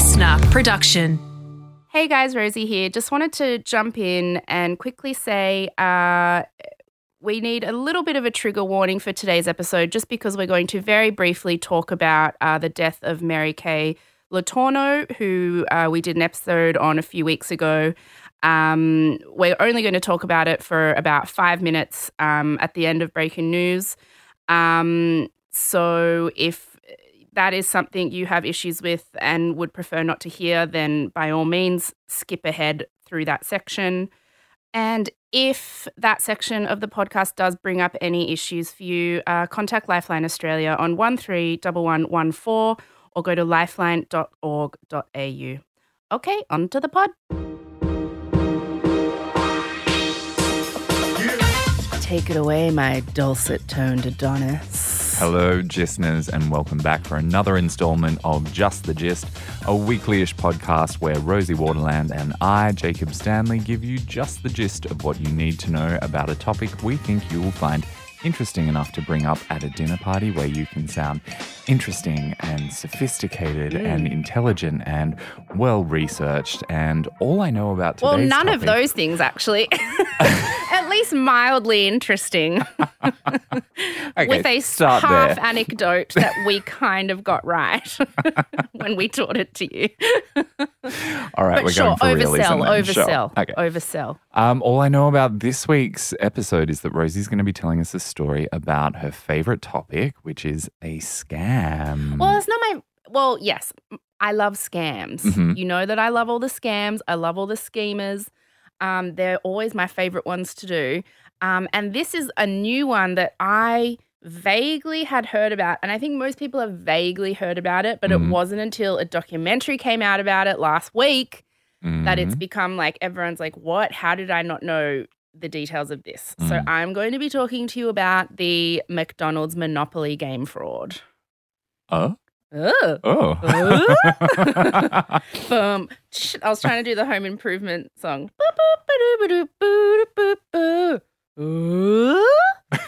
listener production. Hey guys, Rosie here. Just wanted to jump in and quickly say uh, we need a little bit of a trigger warning for today's episode, just because we're going to very briefly talk about uh, the death of Mary Kay Letourneau, who uh, we did an episode on a few weeks ago. Um, we're only going to talk about it for about five minutes um, at the end of breaking news. Um, so if that is something you have issues with and would prefer not to hear, then by all means, skip ahead through that section. And if that section of the podcast does bring up any issues for you, uh, contact Lifeline Australia on 131114 or go to lifeline.org.au. Okay, on to the pod. Take it away, my dulcet toned Adonis. Hello, listeners, and welcome back for another installment of Just the Gist, a weekly-ish podcast where Rosie Waterland and I, Jacob Stanley, give you just the gist of what you need to know about a topic we think you will find interesting enough to bring up at a dinner party where you can sound interesting and sophisticated and intelligent and well researched. And all I know about today's Well, none of those things, actually. At least mildly interesting. Okay, with a start half there. anecdote that we kind of got right when we taught it to you. All right, but we're sure, going for realism oversell. Sure. oversell, Okay. oversell. Um, all I know about this week's episode is that Rosie's going to be telling us a story about her favorite topic, which is a scam. Well, it's not my. Well, yes, I love scams. Mhm. You know that I love all the scams. I love all the schemers. Um, they're always my favorite ones to do. Um, and this is a new one that I vaguely had heard about. And I think most people have vaguely heard about it, but Mhm. it wasn't until a documentary came out about it last week that it's Mhm. become like everyone's like, what? How did I not know the details of this? So Mm. I'm going to be talking to you about the McDonald's Monopoly game fraud. Oh? Oh. Boom. Sh- I was trying to do the home improvement song. Boop, boop, ba-doo, ba-doo, boop, boop, boo. Ooh.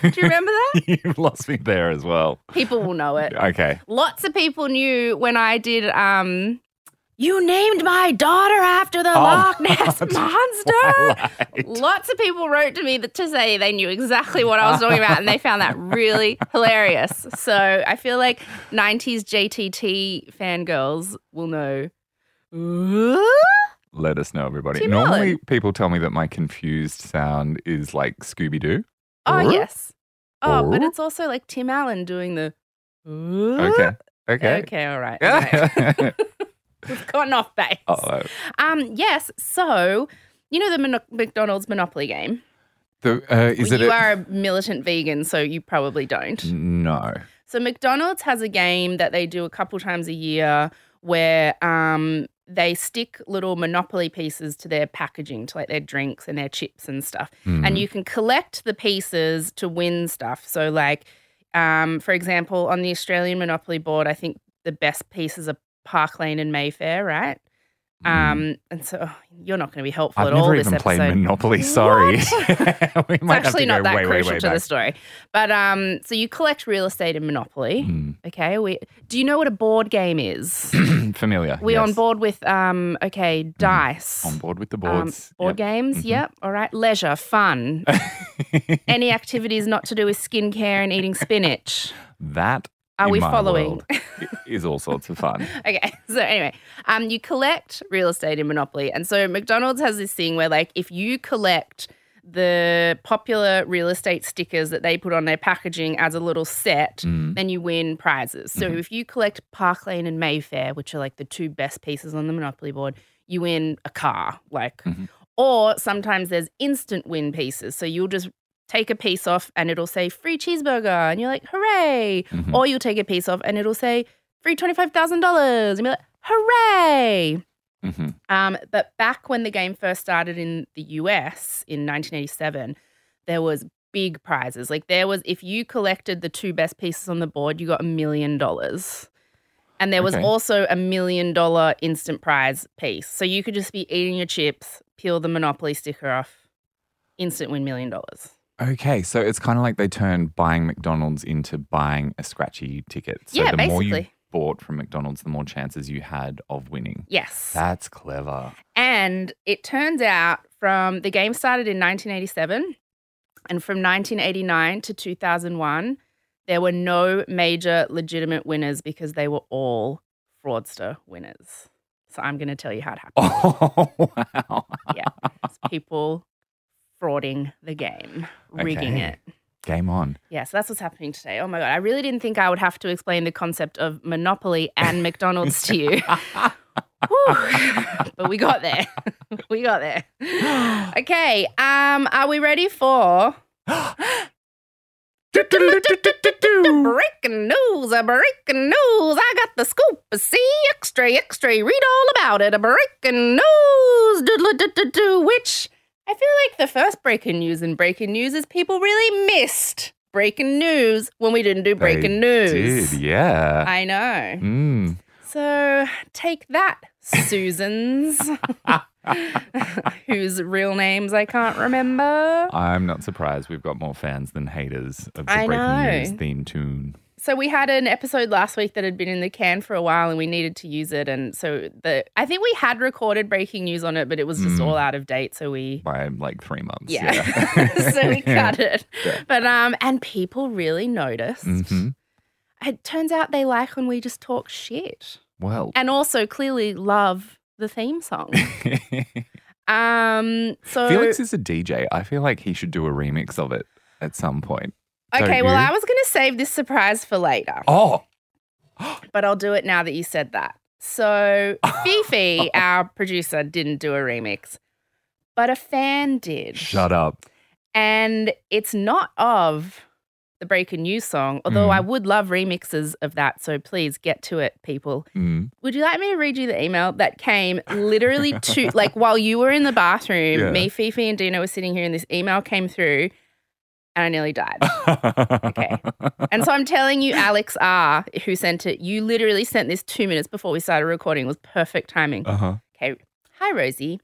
Do you remember that? You've lost me there as well. People will know it. Okay. Lots of people knew when I did um you named my daughter after the Oh, Loch Ness God. monster. Twilight. Lots of people wrote to me to say they knew exactly what I was talking about and they found that really hilarious. So I feel like 90s JTT fangirls will know. Let us know, everybody. Tim Normally, Allen. people tell me that my confused sound is like Scooby Doo. Oh, Or? yes. Oh, but it's also like Tim Allen doing the. Ooh. Okay. Okay. Okay, all right. Anyway. We've gotten off base. oh, Um, yes. So, you know the Mon- McDonald's Monopoly game. the, uh, is Well, it you a- are a militant vegan, so you probably don't. No. So McDonald's has a game that they do a couple times a year where um, they stick little Monopoly pieces to their packaging, to like their drinks and their chips and stuff, Mm. and you can collect the pieces to win stuff. So, like, um, for example, on the Australian Monopoly board, I think the best pieces are Park Lane and Mayfair, right? Um, and so oh, you're not going to be helpful Mm. I've at all never this even played episode. Monopoly. Sorry. we It's actually not go that way, way, crucial way to back. the story. But um, so you collect real estate in Monopoly. Mm. Okay, we do you know what a board game is? Familiar. we yes. on board with um, okay, dice. On board with the Um, boards. board Yep. games, Mhm. yep. All right. Leisure, fun. Any activities not to do with skincare and eating spinach. that Are we following? is all sorts of fun. Okay, so anyway, um, you collect real estate in Monopoly, and so McDonald's has this thing where, like, if you collect the popular real estate stickers that they put on their packaging as a little set, Mm. then you win prizes. So if you collect Park Lane and Mayfair, which are like the two best pieces on the Monopoly board, you win a car. Like, Mhm. or sometimes there's instant win pieces. So you'll just take a piece off and it'll say free cheeseburger, and you're like, hooray! Mhm. Or you'll take a piece off and it'll say free twenty five thousand dollars, and you're like, hooray! Mhm. Um, but back when the game first started in the US in 1987, there was big prizes. Like there was, if you collected the two best pieces on the board, you got a million dollars. And there was Okay. also a million dollar instant prize piece. So you could just be eating your chips, peel the Monopoly sticker off, instant win million dollars. Okay, so it's kind of like they turned buying McDonald's into buying a scratchy ticket. So Yeah, the more you bought from McDonald's, the more chances you had of winning. Yes. That's clever. And it turns out from the game started in 1987 and from 1989 to 2001 there were no major legitimate winners because they were all fraudster winners. So I'm going to tell you how it happened. Oh, wow. Yeah. It's people frauding the game, rigging Okay. it. Game on. Yeah, so that's what's happening today. Oh my God. I really didn't think I would have to explain the concept of Monopoly and McDonald's to you. But we got there. we got there. Okay. Um, are we ready for breaking news? A breaking news. I got the scoop. See, extra, extra. Read all about it. A breaking news. Which I feel like the first breaking news in breaking news is people really missed breaking news when we didn't do breaking news. Did, yeah. I know. Mm. So take that, Susans, whose real names I can't remember. I'm not surprised we've got more fans than haters of the I Breaking know. News theme tune. So we had an episode last week that had been in the can for a while and we needed to use it and so the I think we had recorded breaking news on it but it was just Mm. all out of date so we by like three months. yeah, so we cut it. Yeah. But um and people really noticed. hmm It turns out they like when we just talk shit Well, and also clearly love the theme song. Um so Felix is a DJ. I feel like he should do a remix of it at some point. Okay, well? I was going to save this surprise for later. Oh, but I'll do it now that you said that. So, Fifi, our producer, didn't do a remix, but a fan did. shut up. And it's not of the Breaking News song, although Mm. I would love remixes of that. So please get to it, people. Mm. Would you like me to read you the email that came literally to, like, while you were in the bathroom, Yeah. me, Fifi, and Dina were sitting here, and this email came through, and I nearly died. okay. And so I'm telling you, Alex R, who sent it, you literally sent this two minutes before we started recording. It was perfect timing. Uh huh. Okay. Hi, Rosie.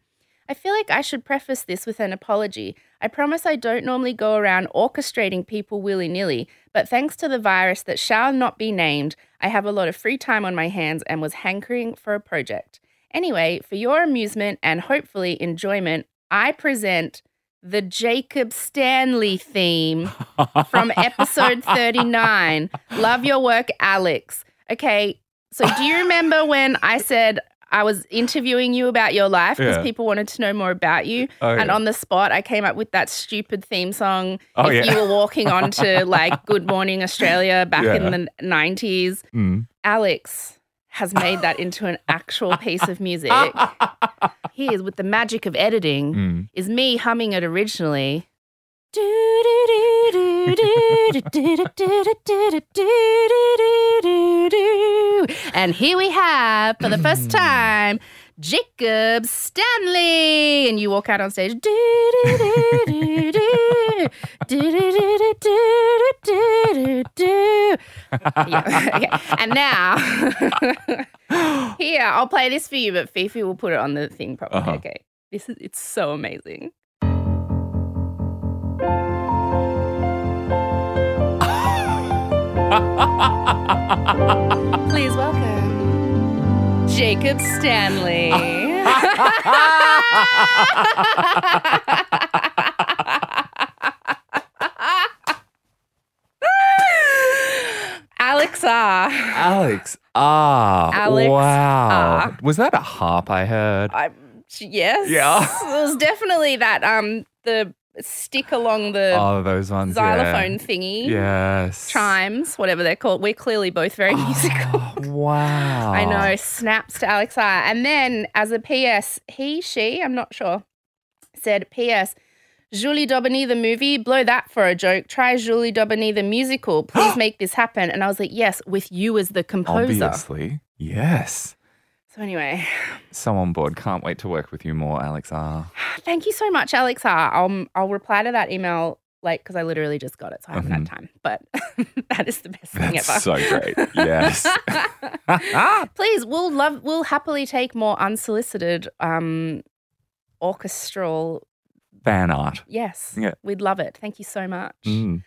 I feel like I should preface this with an apology. I promise I don't normally go around orchestrating people willy nilly, but thanks to the virus that shall not be named, I have a lot of free time on my hands and was hankering for a project. Anyway, for your amusement and hopefully enjoyment, I present the Jacob Stanley theme from episode 39. Love your work, Alex. Okay, so do you remember when I said I was interviewing you about your life because Yeah. people wanted to know more about you? Oh, And yeah. on the spot, I came up with that stupid theme song. Oh, if yeah. you were walking onto like Good Morning Australia back in the 90s, Mm. Alex has made that into an actual piece of music. He is with the magic of editing Mm. is me humming it originally. And here we have, for the first time, Jacob Stanley. And you walk out on stage. Yeah, okay. And now, here, I'll play this for you, but Fifi will put it on the thing probably. Uh-huh. Okay. This is it's so amazing. Please welcome Jacob Stanley. Alex R. Alex. Ah. Alex Wow. R. Was that a harp I heard? I yes. Yeah. It was definitely that um the stick along the oh, those ones. yeah. xylophone thingy. Yes. Chimes, whatever they're called. We're clearly both very oh, musical. Oh, wow. I know. Snaps to Alex R. And then as a PS, he, she, I'm not sure, said PS. Julie Daubeny the movie, blow that for a joke. Try Julie Daubeny the musical. Please make this happen. And I was like, yes, with you as the composer. Obviously. Yes. So anyway, So on board. Can't wait to work with you more, Alex R. thank you so much, Alex R. I'll I'll reply to that email like because I literally just got it, so I haven't had time. But that is the best thing That's ever. so great. Yes. Please, we'll love, we'll happily take more unsolicited, um, orchestral. Fan art. Yes, Yeah. we'd love it. Thank you so much. Mm.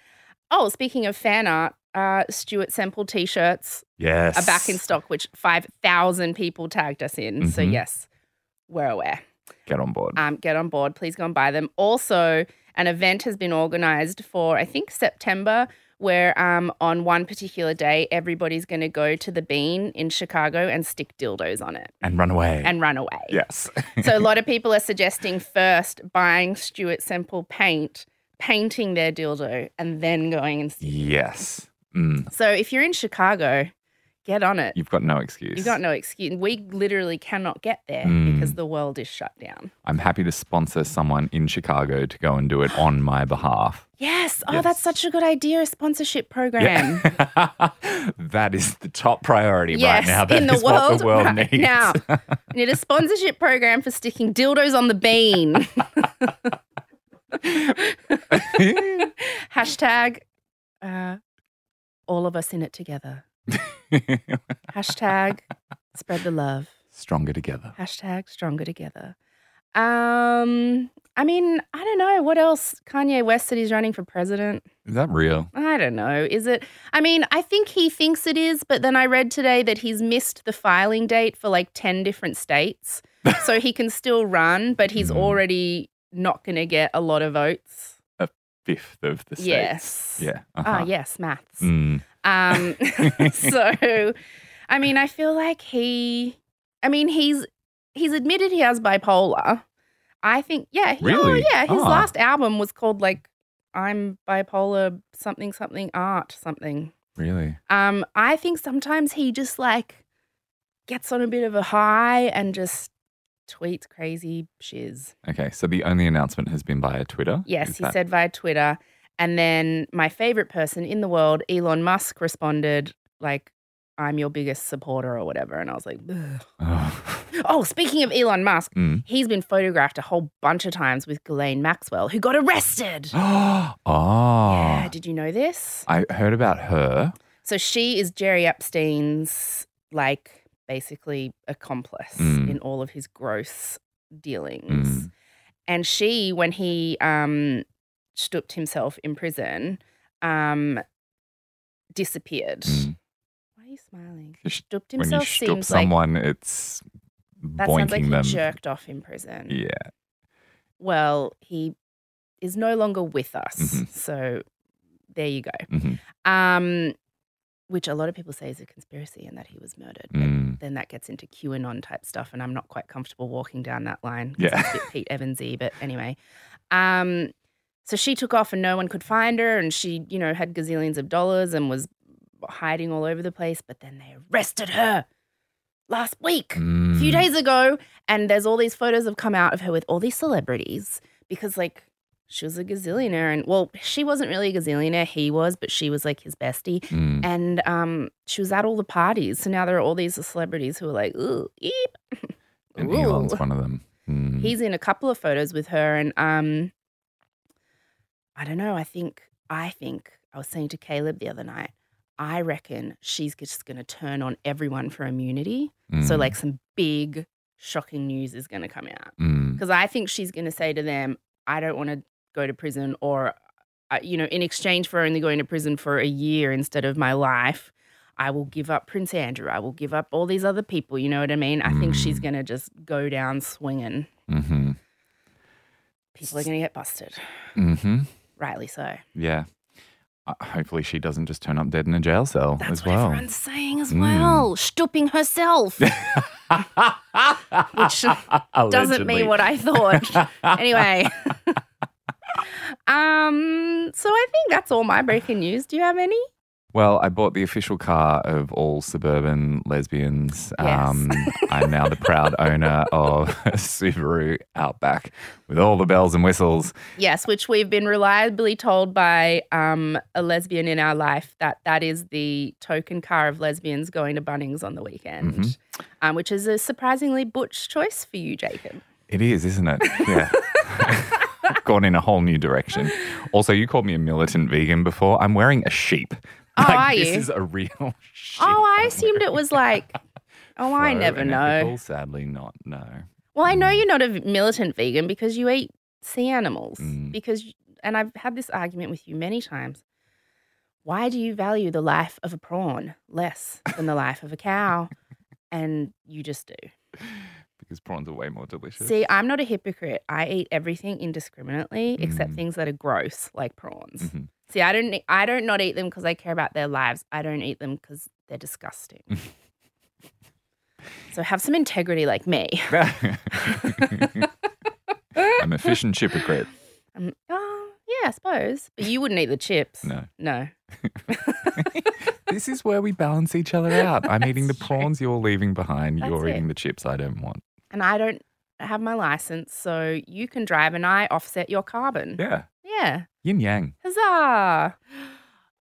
Oh, speaking of fan art, uh, Stuart Semple t-shirts Yes. are back in stock, which five thousand people tagged us in. So Mhm. yes, we're aware. Get on board. Um, get on board. Please go and buy them. Also, an event has been organised for I think September, where um, on one particular day everybody's going to go to the Bean in Chicago and stick dildos on it and run away. and run away. yes. So a lot of people are suggesting first buying Stuart Semple paint, painting their dildo, and then going and. Yes. Mm, So if you're in Chicago, get on it. you've got no excuse. You've got no excuse. We literally cannot get there Mm. because the world is shut down. I'm happy to sponsor someone in Chicago to go and do it on my behalf. Yes. Oh, Yes. that's such a good idea. A sponsorship program. that is the top priority Yes, right now. That in the is what world, the world right needs. now. We need a sponsorship program for sticking dildos on the bean. Hashtag uh, all of us in it together. Hashtag spread the love. Stronger together. Hashtag stronger together. Um, I mean, I don't know what else. Kanye West said he's running for president. Is that real? I don't know. Is it? I mean, I think he thinks it is, but then I read today that he's missed the filing date for like 10 different states. so he can still run, but he's Mm. already not going to get a lot of votes. Fifth of the states. Yes. Yeah. Ah, uh-huh. yes, maths. Mm. Um, so, I mean, I feel like he, I mean, he's he's admitted he has bipolar. I think, yeah, he- oh, Really? yeah. His Ah. last album was called like "I'm Bipolar Something Something Art Something." Really? Um, I think sometimes he just like gets on a bit of a high and just tweets crazy shiz. Okay. So the only announcement has been via Twitter. Yes, he that- said via Twitter. And then my favorite person in the world, Elon Musk, responded like, "I'm your biggest supporter" or whatever. And I was like. Oh. "Oh, speaking of Elon Musk, Mm. he's been photographed a whole bunch of times with Ghislaine Maxwell, who got arrested." oh. Yeah, did you know this? I heard about her. So she is Jerry Epstein's like basically accomplice Mm. in all of his gross dealings. Mm. And she, when he um stooped himself in prison, um disappeared. Mm. Why are you smiling? Stooped When you himself stoop seems like someone, it's that sounds like boinking he them. jerked off in prison. Yeah. Well, he is no longer with us. Mhm. So there you go. Mhm. Um which a lot of people say is a conspiracy and that he was murdered. But Mm. then that gets into QAnon type stuff, and I'm not quite comfortable walking down that line. Yeah. it's a bit Pete Evansy, but anyway. Um, so she took off, and no one could find her, and she, you know, had gazillions of dollars and was hiding all over the place. But then they arrested her last week, a few Mm. days ago, and there's all these photos have come out of her with all these celebrities because, like. She was a gazillionaire, and well, she wasn't really a gazillionaire. He was, but she was like his bestie Mm. and um, she was at all the parties. So now there are all these celebrities who are like, ooh, eep. And Ooh. Elon's one of them. Mm. He's in a couple of photos with her, and um, I don't know. I think I think I was saying to Caleb the other night. I reckon she's just going to turn on everyone for immunity. So Mm. like some big shocking news is going to come out Mm. because I think she's going to say to them, "I don't want to go to prison," or uh, you know, in exchange for only going to prison for a year instead of my life, I will give up Prince Andrew. I will give up all these other people. You know what I mean? I think she's Mm. going to just go down swinging. Mhm. People are going to get busted, Mm-hmm. rightly so. Yeah. Uh, hopefully, she doesn't just turn up dead in a jail cell That's as what well. everyone's saying as Mm. well. Stooping herself Which doesn't mean what I thought. anyway. um, so I think that's all my breaking news. Do you have any? Well, I bought the official car of all suburban lesbians. Yes. Um, I'm now the proud owner of a Subaru Outback with all the bells and whistles. Yes, which we've been reliably told by um, a lesbian in our life that that is the token car of lesbians going to Bunnings on the weekend, Mm-hmm. um, which is a surprisingly butch choice for you, Jacob. It is, isn't it? Yeah. Gone in a whole new direction. Also, you called me a militant vegan before. I'm wearing a sheep. Oh, Like, are this you? is a real sheep. Oh, I I'm assumed it was like, oh, I never know. ethical, Sadly, not. No. Well, I know you're not a militant vegan because you eat sea animals. Mm. Because, and I've had this argument with you many times. why do you value the life of a prawn less than the life of a cow? And you just do. Because prawns are way more delicious. See, I'm not a hypocrite. I eat everything indiscriminately except Mm. things that are gross, like prawns. Mhm. See, I don't. I don't not eat them because I care about their lives. I don't eat them because they're disgusting. so have some integrity, like me. I'm a fish and chip hypocrite. Um, oh, yeah, I suppose. But you wouldn't eat the chips. No. No. This is where we balance each other out. I'm eating the prawns you're leaving behind. That's you're it. eating the chips I don't want. And I don't have my license, so you can drive and I offset your carbon. Yeah. Yeah. Yin yang. Huzzah!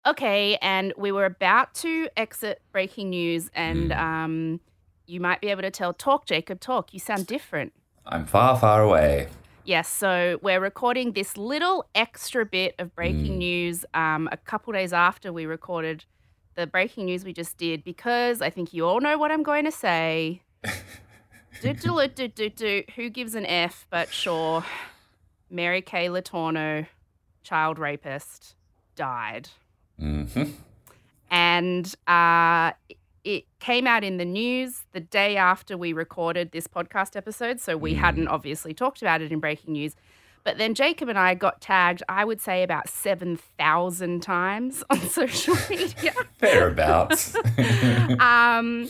Okay, and we were about to exit breaking news, and Mm. um, you might be able to tell. Talk, Jacob, talk. You sound different. I'm far, far away. Yes, so we're recording this little extra bit of breaking Mm. news um, a couple days after we recorded the breaking news we just did because I think you all know what I'm going to say. do, do, do, do, do. Who gives an F? But sure. Mary Kay Letourneau, child rapist, died. hmm And uh, it- it came out in the news the day after we recorded this podcast episode. So we Mm. hadn't obviously talked about it in breaking news. But then Jacob and I got tagged, I would say about 7,000 times on social media. Thereabouts. um,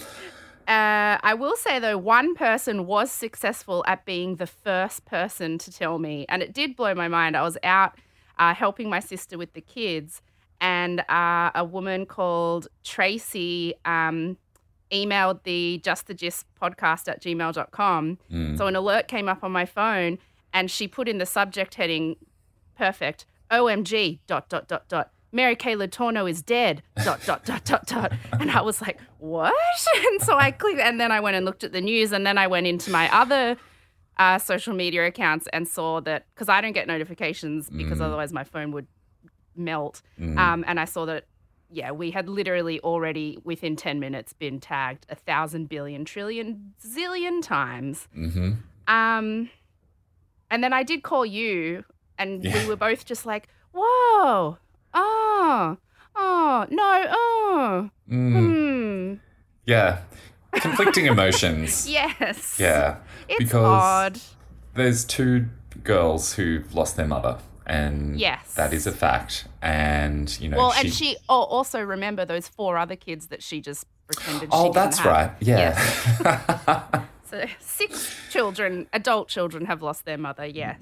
uh, I will say though, one person was successful at being the first person to tell me, and it did blow my mind. I was out uh, helping my sister with the kids, and uh, a woman called Tracy um, emailed the Just the Gist podcast at gmail.com. Mm. So an alert came up on my phone, and she put in the subject heading, perfect, OMG, dot, dot, dot, dot. Mary Kay Letourneau is dead, dot, dot, dot, dot, dot. And I was like, what? And so I clicked, and then I went and looked at the news, and then I went into my other uh, social media accounts and saw that, because I don't get notifications because Mm. otherwise my phone would melt. Mm. Um, and I saw that, yeah, we had literally already within 10 minutes been tagged a thousand billion trillion zillion times. hmm Um, and then I did call you, and we were both just like, whoa, oh, oh, no, oh, Mm. hmm, Yeah. Conflicting emotions. yes. Yeah. It's because odd. there's two girls who've lost their mother. And Yes. that is a fact. And, you know, Well, she, and she oh, also remember those four other kids that she just pretended she Oh, didn't that's right. Yeah. So six children, adult children, have lost their mother. Yes.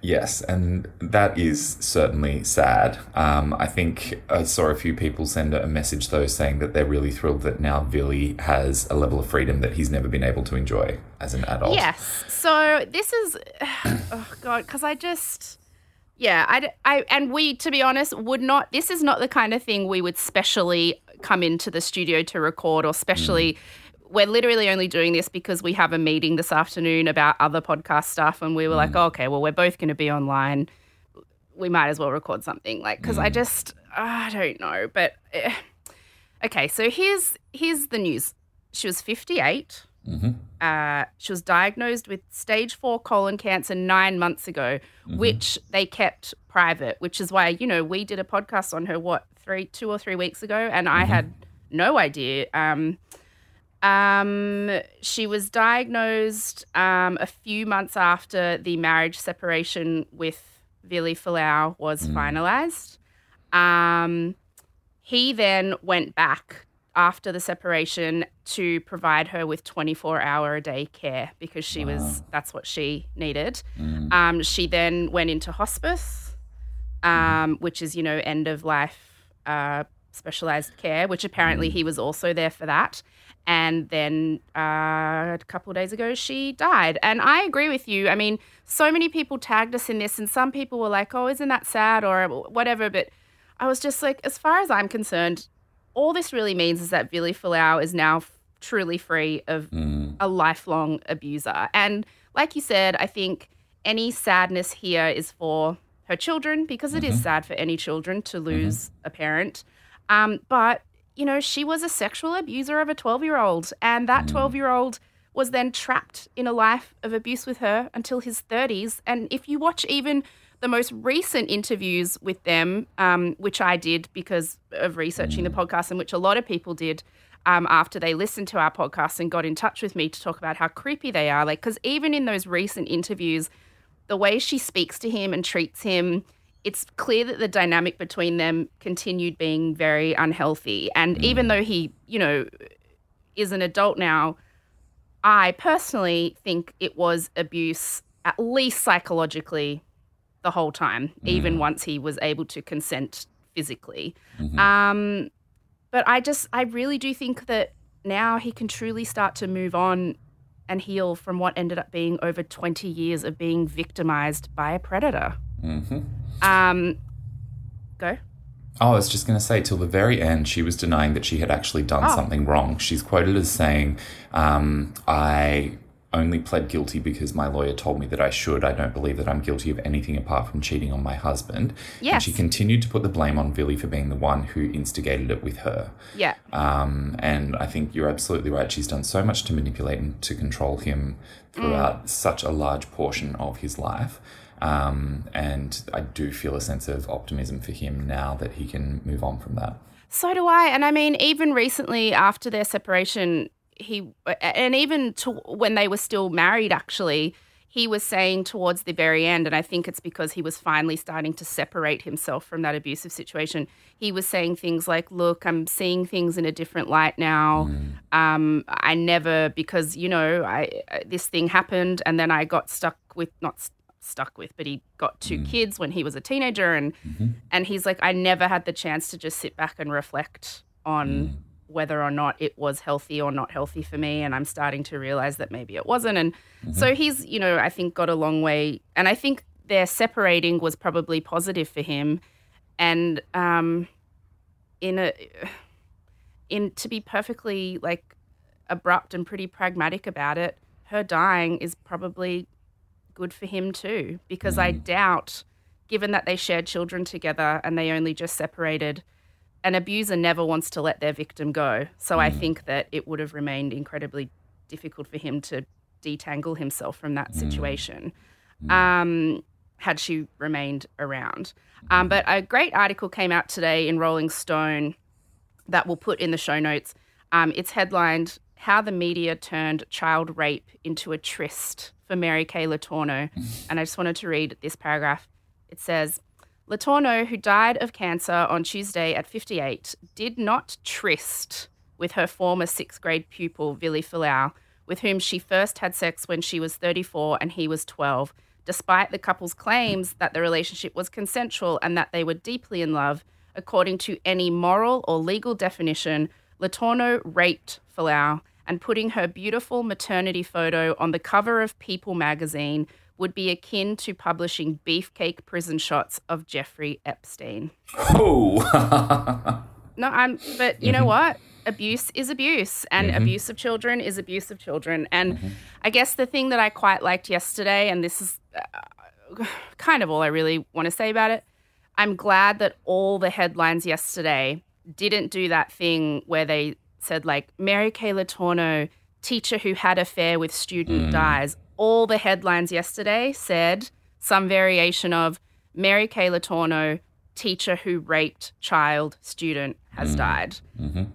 Yes, and that is certainly sad. Um, I think I saw a few people send a message though saying that they're really thrilled that now Billy has a level of freedom that he's never been able to enjoy as an adult. Yes. So this is, oh God, because I just, yeah, I, I, and we, to be honest, would not, this is not the kind of thing we would specially come into the studio to record or specially. We're literally only doing this because we have a meeting this afternoon about other podcast stuff, and we were like, oh, okay, well, we're both going to be online. We might as well record something, like, because I just, I don't know, but eh. okay. So here's here's the news. She was 58. hmm Uh, she was diagnosed with stage four colon cancer nine months ago, which they kept private, which is why, you know, we did a podcast on her, what, three, two or three weeks ago, and I had no idea. Um, um, she was diagnosed um, a few months after the marriage separation with Vili Fualaau was finalized. Um, he then went back after the separation to provide her with 24 hour a day care because she was that's what she needed. Mm. Um, she then went into hospice, um, which is you know end of life uh, specialized care, which apparently he was also there for that. And then uh, a couple of days ago, she died. And I agree with you. I mean, so many people tagged us in this, and some people were like, "Oh, isn't that sad?" or whatever. But I was just like, as far as I'm concerned, all this really means is that Billy Fualaau is now f- truly free of Mm. a lifelong abuser. And like you said, I think any sadness here is for her children because it is sad for any children to lose a parent. Um, but, you know, she was a sexual abuser of a 12 year old, and that 12 year old was then trapped in a life of abuse with her until his 30s. And if you watch even the most recent interviews with them, um, which I did because of researching the podcast, and which a lot of people did um, after they listened to our podcast and got in touch with me to talk about how creepy they are. Like, because even in those recent interviews, the way she speaks to him and treats him, it's clear that the dynamic between them continued being very unhealthy. And even though he, you know, is an adult now, I personally think it was abuse, at least psychologically, the whole time, even once he was able to consent physically. Um, but I just, I really do think that now he can truly start to move on and heal from what ended up being over 20 years of being victimized by a predator. hmm Um, go. Oh, I was just going to say, till the very end, she was denying that she had actually done Oh. something wrong. She's quoted as saying, um, I only pled guilty because my lawyer told me that I should. I don't believe that I'm guilty of anything apart from cheating on my husband. And she continued to put the blame on Billy for being the one who instigated it with her. Yeah. Um, and I think you're absolutely right. She's done so much to manipulate and to control him throughout such a large portion of his life. Um, and I do feel a sense of optimism for him now that he can move on from that. So do I. And I mean, even recently after their separation, he, and even to when they were still married, actually, he was saying towards the very end, and I think it's because he was finally starting to separate himself from that abusive situation. He was saying things like, Look, I'm seeing things in a different light now. Um, I never, because, you know, I, this thing happened, and then I got stuck with, not stuck with, but he got two mm. kids when he was a teenager, and mm-hmm. and he's like, I never had the chance to just sit back and reflect on mm. whether or not it was healthy or not healthy for me. And I'm starting to realize that maybe it wasn't. And mm-hmm. so he's, you know, I think got a long way. And I think their separating was probably positive for him. And um, in a, in to be perfectly like abrupt and pretty pragmatic about it, her dying is probably good for him too, because I doubt, given that they shared children together and they only just separated, an abuser never wants to let their victim go. So I think that it would have remained incredibly difficult for him to detangle himself from that situation um, had she remained around. Um, but a great article came out today in Rolling Stone that we'll put in the show notes. Um, it's headlined How the Media Turned Child Rape into a Tryst for Mary Kay Letourneau. and I just wanted to read this paragraph. It says Letourneau, who died of cancer on Tuesday at 58, did not tryst with her former sixth grade pupil, Vili Fualaau, with whom she first had sex when she was 34 and he was 12, despite the couple's claims that the relationship was consensual and that they were deeply in love. According to any moral or legal definition, Letourneau raped Fualaau, and putting her beautiful maternity photo on the cover of People magazine would be akin to publishing beefcake prison shots of Jeffrey Epstein. Oh, No, I'm. But you know mm-hmm. what? Abuse is abuse, and mm-hmm. abuse of children is abuse of children. And mm-hmm. I guess the thing that I quite liked yesterday, and this is uh, kind of all I really want to say about it, I'm glad that all the headlines yesterday didn't do that thing where they said like Mary Kay Letourneau, teacher who had affair with student dies. All the headlines yesterday said some variation of Mary Kay Letourneau, teacher who raped child student has died.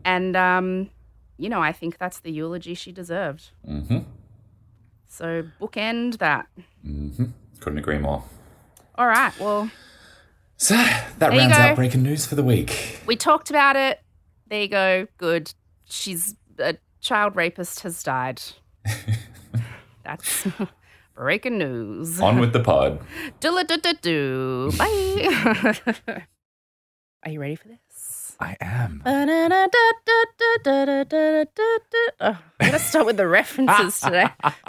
And um, you know, I think that's the eulogy she deserved. hmm So bookend that. couldn't agree more. All right. Well, So that you rounds out breaking news for the week. we talked about it. There you go. Good. She's a child rapist has died. That's breaking news. On with the pod. Do do do Bye. Are you ready for this? I am. Oh, I'm gonna start with the references today.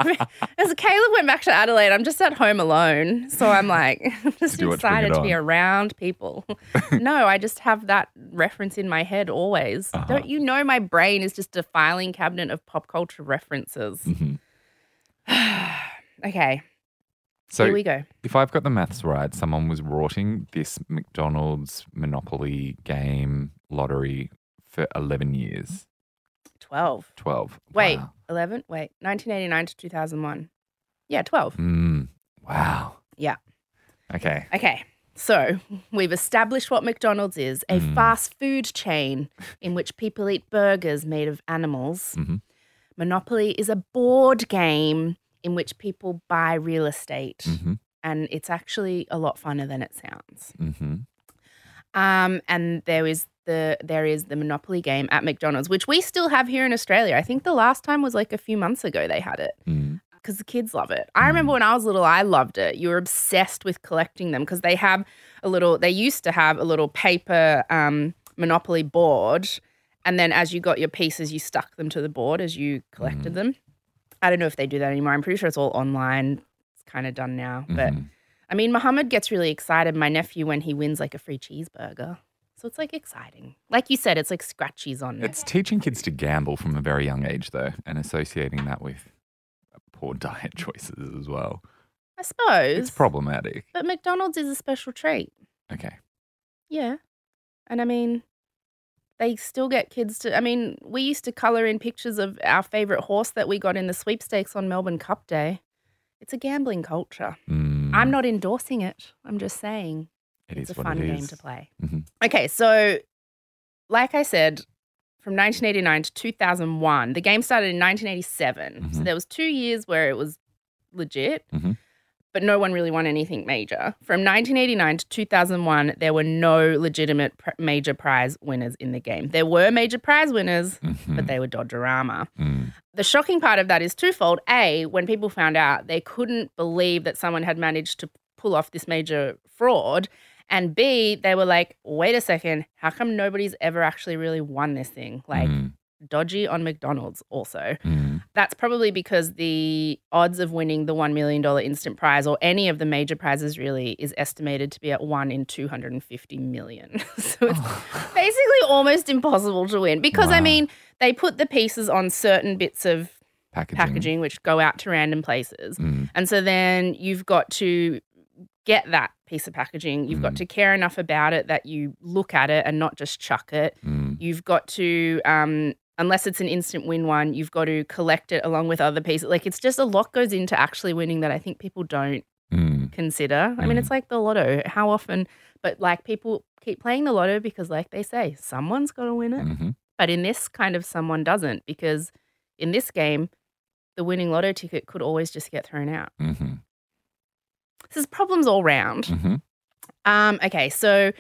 As Caleb went back to Adelaide, I'm just at home alone, so I'm like, I'm just Do what, bring it excited to be around people. no, I just have that reference in my head always. Uh-huh. Don't you know my brain is just a filing cabinet of pop culture references? Mhm. okay, So here we go. if I've got the maths right, someone was rorting this McDonald's Monopoly game lottery for 11 years. Twelve. 12. Wait, Wow. eleven. Wait, 1989 to 2001. Yeah, twelve. Mm, wow. Yeah. Okay. Okay. So we've established what McDonald's is a Mm. fast food chain in which people eat burgers made of animals. Mhm. Monopoly is a board game in which people buy real estate. Mm-hmm. And it's actually a lot funner than it sounds. Mm-hmm. Um, and there is the there is the Monopoly game at McDonald's, which we still have here in Australia. I think the last time was like a few months ago they had it Mm. because the kids love it. I remember when I was little, I loved it. You were obsessed with collecting them because they have a little. They used to have a little paper um, Monopoly board, and then as you got your pieces, you stuck them to the board as you collected them. I don't know if they do that anymore. I'm pretty sure it's all online. It's kind of done now, but. Mhm. I mean, Muhammad gets really excited, my nephew, when he wins like a free cheeseburger. So it's like exciting. Like you said, it's like scratchies on it. It's teaching kids to gamble from a very young age, though, and associating that with poor diet choices as well. I suppose. It's problematic. But McDonald's is a special treat. Okay. Yeah. And I mean, they still get kids to. I mean, we used to color in pictures of our favorite horse that we got in the sweepstakes on Melbourne Cup Day. It's a gambling culture. Mm, I'm not endorsing it. I'm just saying It it's is a fun it game to play. Mhm. Okay, so like I said, from 1989 to 2001, the game started in 1987. So Mhm. there was two years where it was legit, Mhm. But no one really won anything major. From 1989 to 2001, there were no legitimate pr- major prize winners in the game. There were major prize winners, Mhm. but they were Dodgerama. Mm. The shocking part of that is twofold. A, when people found out, they couldn't believe that someone had managed to pull off this major fraud. And B, they were like, wait a second, how come nobody's ever actually really won this thing? Like, Mm. Dodgy on McDonald's also. Mm. That's probably because the odds of winning the $1 million instant prize or any of the major prizes really is estimated to be at 1 in 250 million. so it's basically almost impossible to win because, I mean, they put the pieces on certain bits of Packaging. packaging which go out to random places. Mm. And so then you've got to get that piece of packaging. You've got Mm. to care enough about it that you look at it and not just chuck it. Mm. You've got to, um, unless it's an instant win one, you've got to collect it along with other pieces. Like it's just a lot goes into actually winning that I think people don't Mm. consider. I mean, Mm. it's like the lotto. How often, but like people keep playing the lotto because, like they say, someone's got to win it. Mhm. But in this kind of someone doesn't because in this game, the winning lotto ticket could always just get thrown out. Mhm. This is problems all round. Mhm. Um, okay, so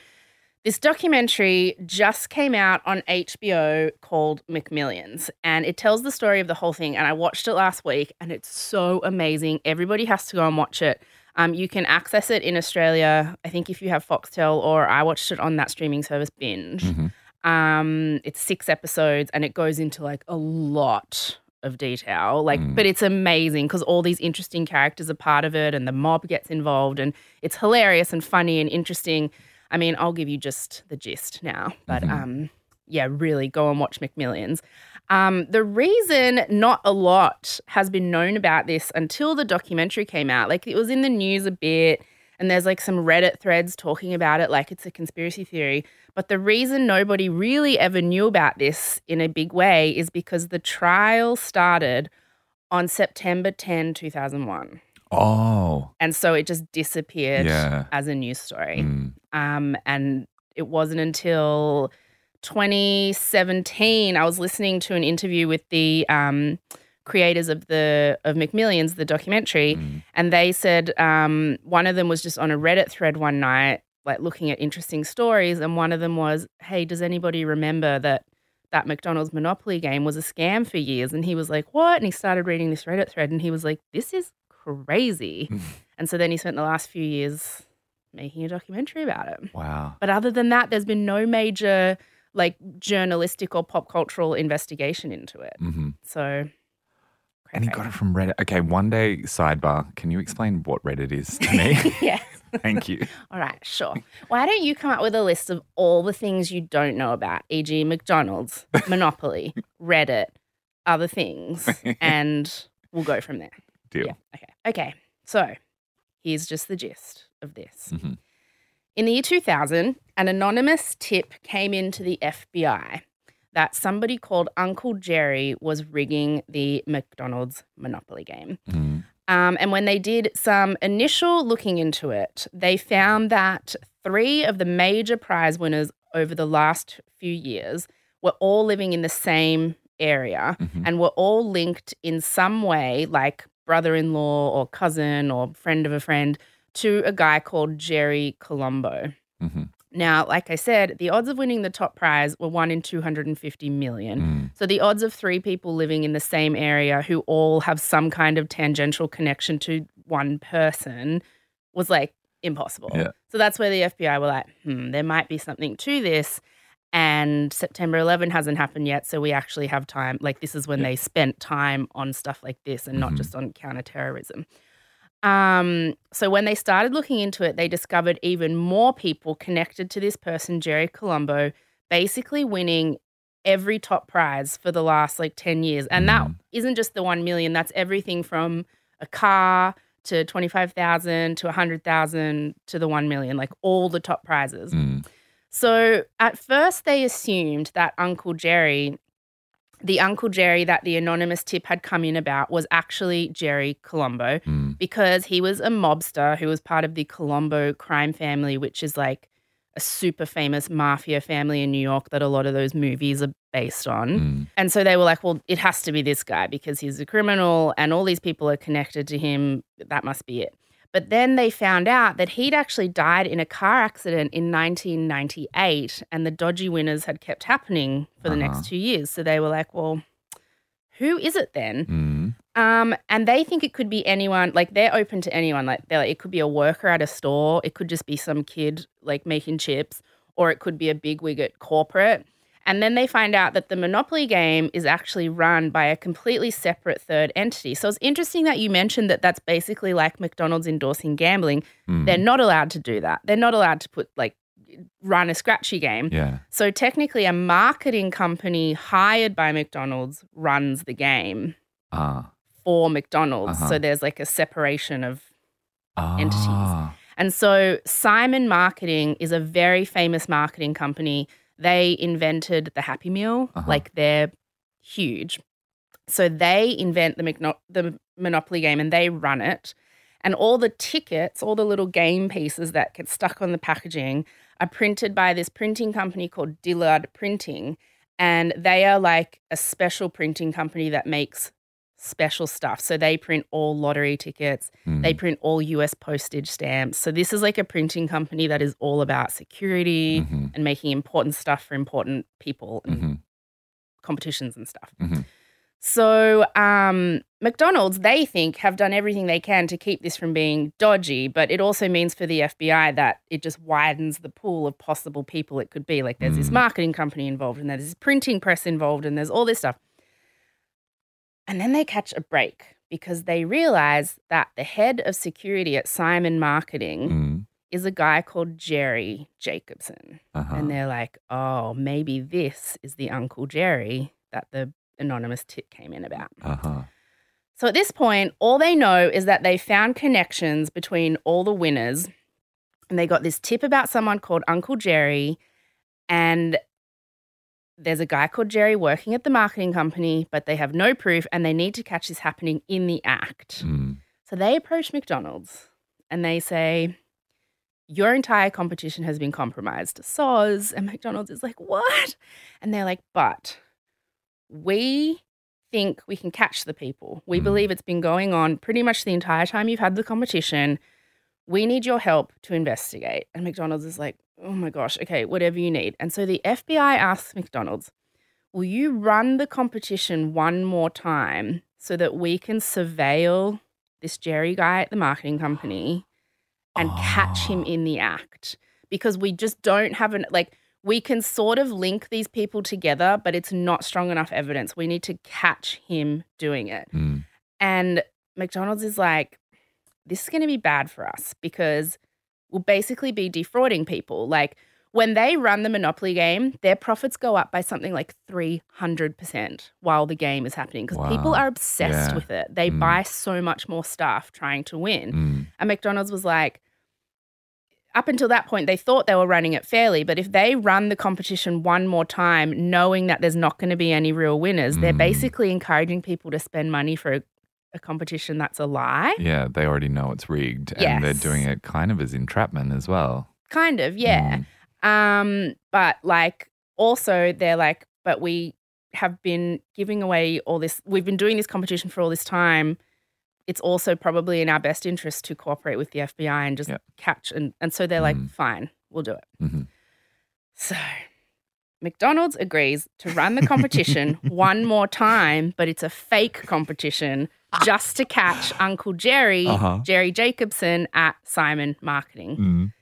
this documentary just came out on HBO called McMillions, and it tells the story of the whole thing. And I watched it last week, and it's so amazing. Everybody has to go and watch it. Um, you can access it in Australia, I think, if you have Foxtel, or I watched it on that streaming service Binge. Mhm. Um, it's six episodes, and it goes into like a lot of detail. Like, Mm. but it's amazing because all these interesting characters are part of it, and the mob gets involved, and it's hilarious and funny and interesting. I mean, I'll give you just the gist now, but Mhm. um, yeah, really go and watch McMillions. Um, the reason not a lot has been known about this until the documentary came out, like it was in the news a bit, and there's like some Reddit threads talking about it, like it's a conspiracy theory. But the reason nobody really ever knew about this in a big way is because the trial started on September 10, 2001. Oh. And so it just disappeared Yeah. as a news story. Mm. Um, and it wasn't until 2017 I was listening to an interview with the um, creators of the of McMillions, the documentary, Mm. and they said um, one of them was just on a Reddit thread one night, like looking at interesting stories, and one of them was, "Hey, does anybody remember that?" That McDonald's Monopoly game was a scam for years. And he was like, What? And he started reading this Reddit thread and he was like, This is crazy. and so then he spent the last few years making a documentary about it. Wow. But other than that, there's been no major like journalistic or pop cultural investigation into it. hmm So, And he got it from Reddit. Okay, one day, sidebar, can you explain what Reddit is to me? yes. Thank you. All right, sure. Why don't you come up with a list of all the things you don't know about, e.g., McDonald's, Monopoly, Reddit, other things, and we'll go from there. Deal. Yeah. Okay. Okay. So here's just the gist of this. Mhm. In the year 2000, an anonymous tip came into the FBI that somebody called Uncle Jerry was rigging the McDonald's Monopoly game. Mm. Um, and when they did some initial looking into it, they found that three of the major prize winners over the last few years were all living in the same area Mhm. and were all linked in some way, like brother in law or cousin or friend of a friend, to a guy called Jerry Colombo. Mhm. Now, like I said, the odds of winning the top prize were 1 in 250 million. Mm. So the odds of three people living in the same area who all have some kind of tangential connection to one person was like impossible. Yeah. So that's where the FBI were like, hmm, there might be something to this. And September 11 hasn't happened yet. So we actually have time. Like, this is when Yeah. they spent time on stuff like this and not Mhm. just on counterterrorism. Um, so when they started looking into it, they discovered even more people connected to this person, Jerry Colombo, basically winning every top prize for the last like 10 years. And that Mm. isn't just the 1 million, that's everything from a car to 25,000 to 100,000 to the 1 million, like all the top prizes. Mm. So at first, they assumed that Uncle Jerry, the Uncle Jerry that the anonymous tip had come in about, was actually Jerry Colombo Mm. because he was a mobster who was part of the Colombo crime family, which is like a super famous mafia family in New York that a lot of those movies are based on. Mm. And so they were like, well, it has to be this guy because he's a criminal and all these people are connected to him. That must be it. But then they found out that he'd actually died in a car accident in 1998 and the dodgy winners had kept happening for the Uh-huh. next two years. So they were like, well, who is it then? Mm. Um, and they think it could be anyone. Like they're open to anyone. Like they're like, it could be a worker at a store. It could just be some kid like making chips, or it could be a big wig at corporate. And then they find out that the Monopoly game is actually run by a completely separate third entity. So it's interesting that you mentioned that that's basically like McDonald's endorsing gambling. Mm. They're not allowed to do that. They're not allowed to put like run a scratchy game. Yeah. So technically, a marketing company hired by McDonald's runs the game Ah. for McDonald's. Uh-huh. So there's like a separation of. Entities. Ah. And so Simon Marketing is a very famous marketing company. They invented the Happy Meal, Uh-huh. like they're huge. So they invent the, McNo- the Monopoly game and they run it. And all the tickets, all the little game pieces that get stuck on the packaging are printed by this printing company called Dillard Printing. And they are like a special printing company that makes special stuff. So they print all lottery tickets, Mm. they print all US postage stamps. So this is like a printing company that is all about security Mhm. and making important stuff for important people and Mhm. competitions and stuff. Mhm. So um, McDonald's, they think, have done everything they can to keep this from being dodgy, but it also means for the FBI that it just widens the pool of possible people it could be. Like there's this Mm. marketing company involved, and there's this printing press involved, and there's all this stuff. And then they catch a break because they realize that the head of security at Simon Marketing Mm. is a guy called Jerry Jacobson. Uh-huh. And they're like, oh, maybe this is the Uncle Jerry that the anonymous tip came in about. Uh-huh. So at this point, all they know is that they found connections between all the winners. And they got this tip about someone called Uncle Jerry. And there's a guy called Jerry working at the marketing company, but they have no proof and they need to catch this happening in the act. Mm. So they approach McDonald's and they say, Your entire competition has been compromised. Soz. And McDonald's is like, What? And they're like, But we think we can catch the people. We Mm. believe it's been going on pretty much the entire time you've had the competition. We need your help to investigate. And McDonald's is like, Oh my gosh, okay, whatever you need. And so the FBI asks McDonald's, Will you run the competition one more time so that we can surveil this Jerry guy at the marketing company and catch him Oh. in the act? Because we just don't have an, like, we can sort of link these people together, but it's not strong enough evidence. We need to catch him doing it. Mm. And McDonald's is like, this is going to be bad for us because we'll basically be defrauding people. Like when they run the Monopoly game, their profits go up by something like 300% while the game is happening because people are obsessed Yeah. with it. They Mm. buy so much more stuff trying to win. Mm. And McDonald's was like, up until that point, they thought they were running it fairly. But if they run the competition one more time, knowing that there's not going to be any real winners, they're Mm. basically encouraging people to spend money for a competition that's a lie. Yeah, they already know it's rigged and they're doing it kind of as entrapment as well. Kind of, yeah. Mm. Um, but like also they're like, but we have been giving away all this we've been doing this competition for all this time. It's also probably in our best interest to cooperate with the FBI and just Yep. catch and and so they're like, Mm. fine, we'll do it. Mhm. So McDonald's agrees to run the competition one more time, but it's a fake competition just to catch Uncle Jerry, Uh-huh. Jerry Jacobson at Simon Marketing. Mm.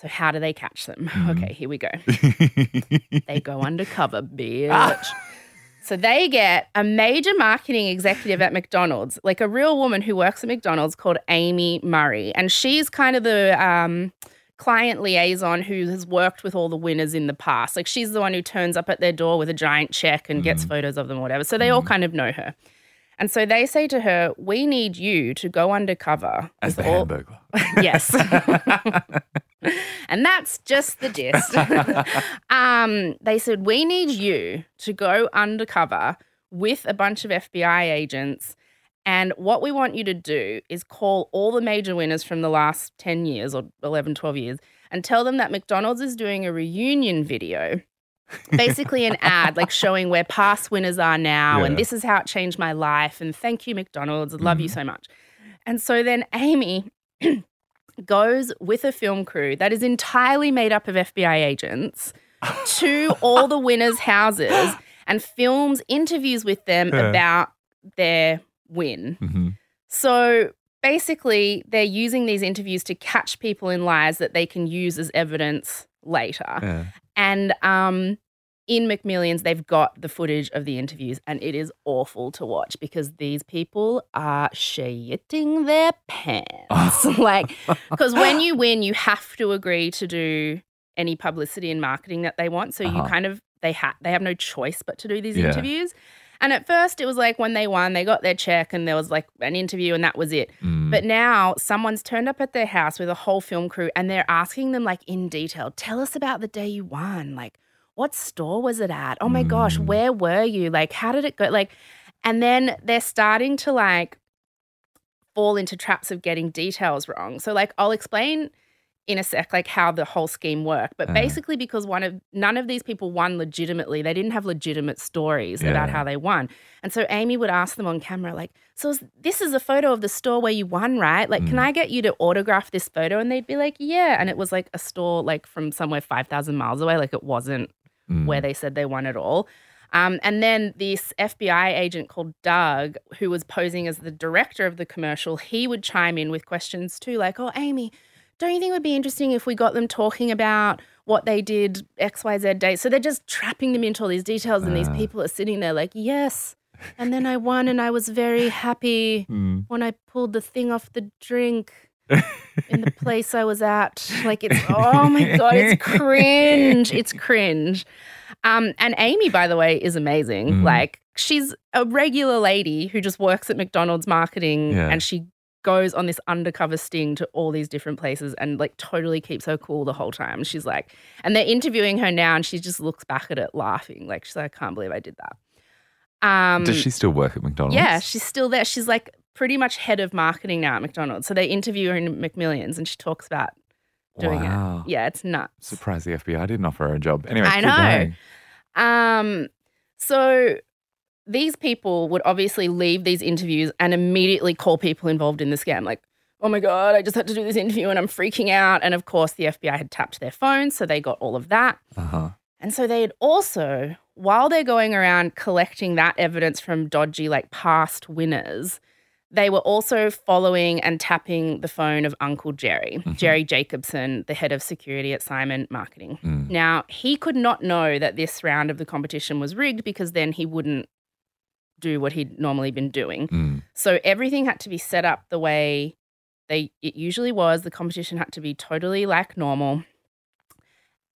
So how do they catch them? Mhm. Okay, here we go. They go undercover, bitch. So they get a major marketing executive at McDonald's, like a real woman who works at McDonald's called Amy Murray. And she's kind of the um, client liaison who has worked with all the winners in the past. Like she's the one who turns up at their door with a giant check and gets photos of them or whatever. So they all kind of know her. And so they say to her, We need you to go undercover. As the all- hamburger. yes. and that's just the gist. um, they said, We need you to go undercover with a bunch of FBI agents. And what we want you to do is call all the major winners from the last 10 years or 11, 12 years and tell them that McDonald's is doing a reunion video. Basically, an ad like showing where past winners are now, and this is how it changed my life. And thank you, McDonald's. I love you so much. And so then Amy goes with a film crew that is entirely made up of FBI agents to all the winners' houses and films interviews with them Yeah. about their win. Mhm. So basically, they're using these interviews to catch people in lies that they can use as evidence later. Yeah. And um, in McMillions, they've got the footage of the interviews, and it is awful to watch because these people are shitting their pants. like, because when you win, you have to agree to do any publicity and marketing that they want. So you Uh-huh. kind of they ha- they have no choice but to do these Yeah. interviews. And at first, it was like when they won, they got their check, and there was like an interview, and that was it. Mm. But now someone's turned up at their house with a whole film crew and they're asking them like in detail, tell us about the day you won. Like, what store was it at? Oh my gosh, Mm. where were you? Like, how did it go? Like, and then they're starting to like fall into traps of getting details wrong. So like I'll explain in a sec like how the whole scheme worked. But Uh-huh. basically because one of none of these people won legitimately, they didn't have legitimate stories about how they won. And so Amy would ask them on camera like, "So is, this is a photo of the store where you won, right? Like, can Mm. I get you to autograph this photo?" And they'd be like, "Yeah." And it was like a store like from somewhere 5,000 miles away, like it wasn't Mm. where they said they won it all. Um, and then this FBI agent called Doug, who was posing as the director of the commercial, he would chime in with questions too, like, "Oh, Amy, don't you think it would be interesting if we got them talking about what they did X, Y, Z day?" So they're just trapping them into all these details, and these Ah. people are sitting there like, "Yes." And then I won, and I was very happy Mm. when I pulled the thing off the drink in the place I was at. Like it's oh my god, it's cringe. It's cringe. Um, and Amy, by the way, is amazing. Mm. Like she's a regular lady who just works at McDonald's marketing Yeah. and she goes on this undercover sting to all these different places and like totally keeps her cool the whole time. She's like, and they're interviewing her now and she just looks back at it laughing. Like she's like, I can't believe I did that. Um Does she still work at McDonald's? yeah, she's still there. She's like pretty much head of marketing now at McDonald's. So they interview her in McMillions and she talks about doing wow. it. Yeah, it's nuts. Surprised the FBI didn't offer her a job. Anyway, I know. going. Um, so these people would obviously leave these interviews and immediately call people involved in the scam, like, oh my God, I just had to do this interview and I'm freaking out. And of course, the FBI had tapped their phones, so they got all of that. Uh-huh. And so they had also, while they're going around collecting that evidence from dodgy, like past winners, they were also following and tapping the phone of Uncle Jerry, Mhm. Jerry Jacobson, the head of security at Simon Marketing. Mm. Now, he could not know that this round of the competition was rigged because then he wouldn't do what he'd normally been doing. Mm. So everything had to be set up the way they it usually was. The competition had to be totally like normal.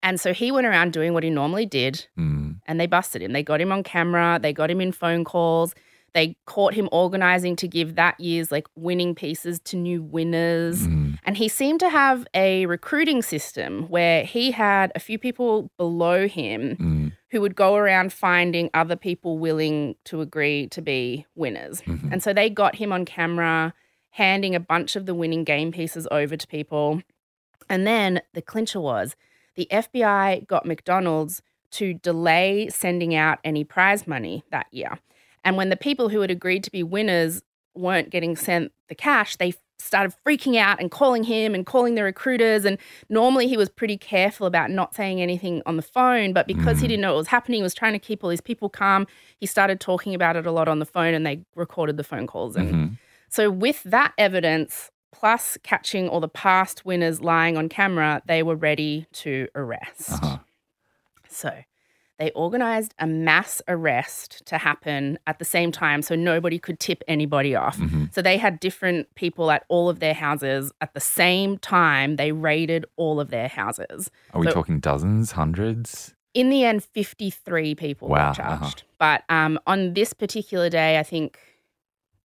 And so he went around doing what he normally did Mm. and they busted him. They got him on camera, they got him in phone calls. They caught him organizing to give that year's like winning pieces to new winners. Mm. And he seemed to have a recruiting system where he had a few people below him Mm. Who would go around finding other people willing to agree to be winners. Mhm. And so they got him on camera handing a bunch of the winning game pieces over to people. And then the clincher was the FBI got McDonald's to delay sending out any prize money that year. And when the people who had agreed to be winners weren't getting sent the cash, they started freaking out and calling him and calling the recruiters. And normally he was pretty careful about not saying anything on the phone, but because he Mm. didn't know what was happening, he was trying to keep all these people calm. He started talking about it a lot on the phone and they recorded the phone calls. And Mhm. so, with that evidence, plus catching all the past winners lying on camera, they were ready to arrest. Uh-huh. So, they organized a mass arrest to happen at the same time so nobody could tip anybody off. Mhm. So, they had different people at all of their houses at the same time. They raided all of their houses. Are we So- talking dozens, hundreds? In the end, 53 people Wow, were uh-huh. charged. But um, on this particular day, I think,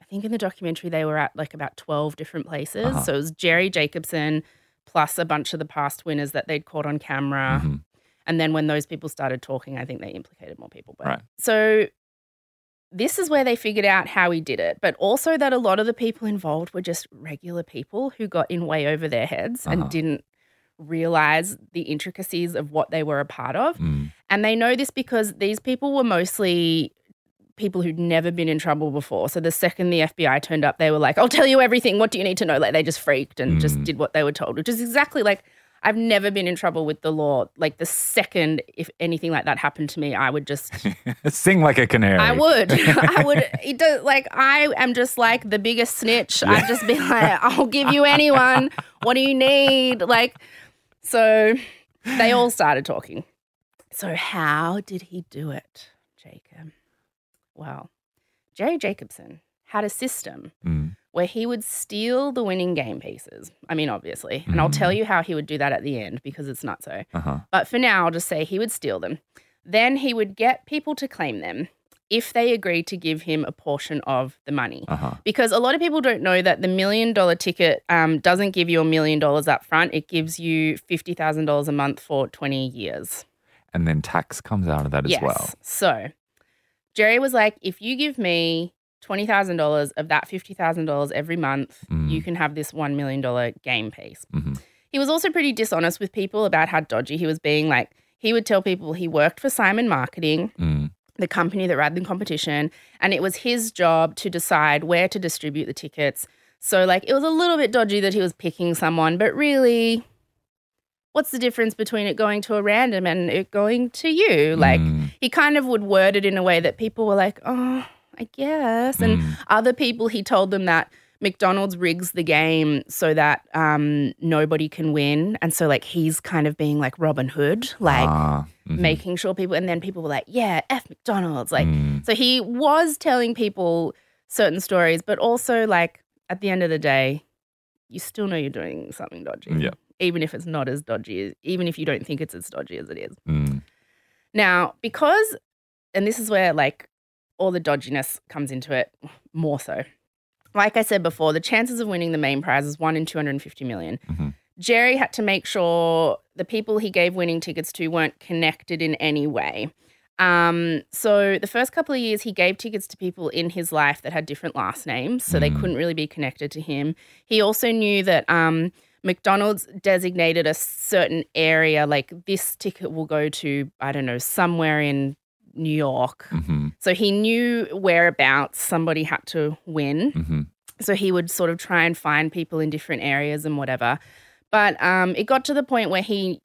I think in the documentary they were at like about 12 different places. Uh-huh. So it was Jerry Jacobson plus a bunch of the past winners that they'd caught on camera. Mhm. And then when those people started talking, I think they implicated more people. But Right. so this is where they figured out how he did it, but also that a lot of the people involved were just regular people who got in way over their heads Uh-huh. and didn't realize the intricacies of what they were a part of. Mm. And they know this because these people were mostly people who'd never been in trouble before. So the second the FBI turned up, they were like, I'll tell you everything. What do you need to know? Like they just freaked and just Mm. did what they were told, which is exactly like I've never been in trouble with the law. Like the second if anything like that happened to me, I would just Sing like a canary. I would. I would it does like I am just like the biggest snitch. I'd just be like, I'll give you anyone. What do you need? Like so they all started talking. So how did he do it, Jacob? Well, Jerry Jacobson had a system Mm. Where he would steal the winning game pieces. I mean, obviously. And I'll Mm. tell you how he would do that at the end because it's not so. Uh-huh. But for now, I'll just say he would steal them. Then he would get people to claim them if they agreed to give him a portion of the money. Uh-huh. Because a lot of people don't know that the million dollar ticket um, doesn't give you a million dollars up front. It gives you $50,000 a month for 20 years. And then tax comes out of that as yes. well. So Jerry was like, if you give me $20,000 of that $50,000 every month, Mm. you can have this $1 million game piece. hmm He was also pretty dishonest with people about how dodgy he was being. Like, he would tell people he worked for Simon Marketing, Mm. the company that ran the competition, and it was his job to decide where to distribute the tickets. So, like, it was a little bit dodgy that he was picking someone, but really, what's the difference between it going to a random and it going to you? Like, Mm. he kind of would word it in a way that people were like, oh, I guess. And Mm. other people, he told them that McDonald's rigs the game so that um, nobody can win. And so, like, he's kind of being like Robin Hood, like Ah, mhm. making sure people, and then people were like, yeah, F McDonald's. Like, Mm. so he was telling people certain stories, but also, like, at the end of the day, you still know you're doing something dodgy. Yeah. Even if it's not as dodgy, as- even if you don't think it's as dodgy as it is. Mm. Now, because, and this is where like all the dodginess comes into it more so. Like I said before, the chances of winning the main prize is one in 250 million. Mhm. Jerry had to make sure the people he gave winning tickets to weren't connected in any way. Um, so the first couple of years, he gave tickets to people in his life that had different last names, so they Mm. couldn't really be connected to him. He also knew that um, McDonald's designated a certain area, like this ticket will go to, I don't know, somewhere in New York. Mhm. So he knew whereabouts somebody had to win. Mhm. So he would sort of try and find people in different areas and whatever. But um, it got to the point where he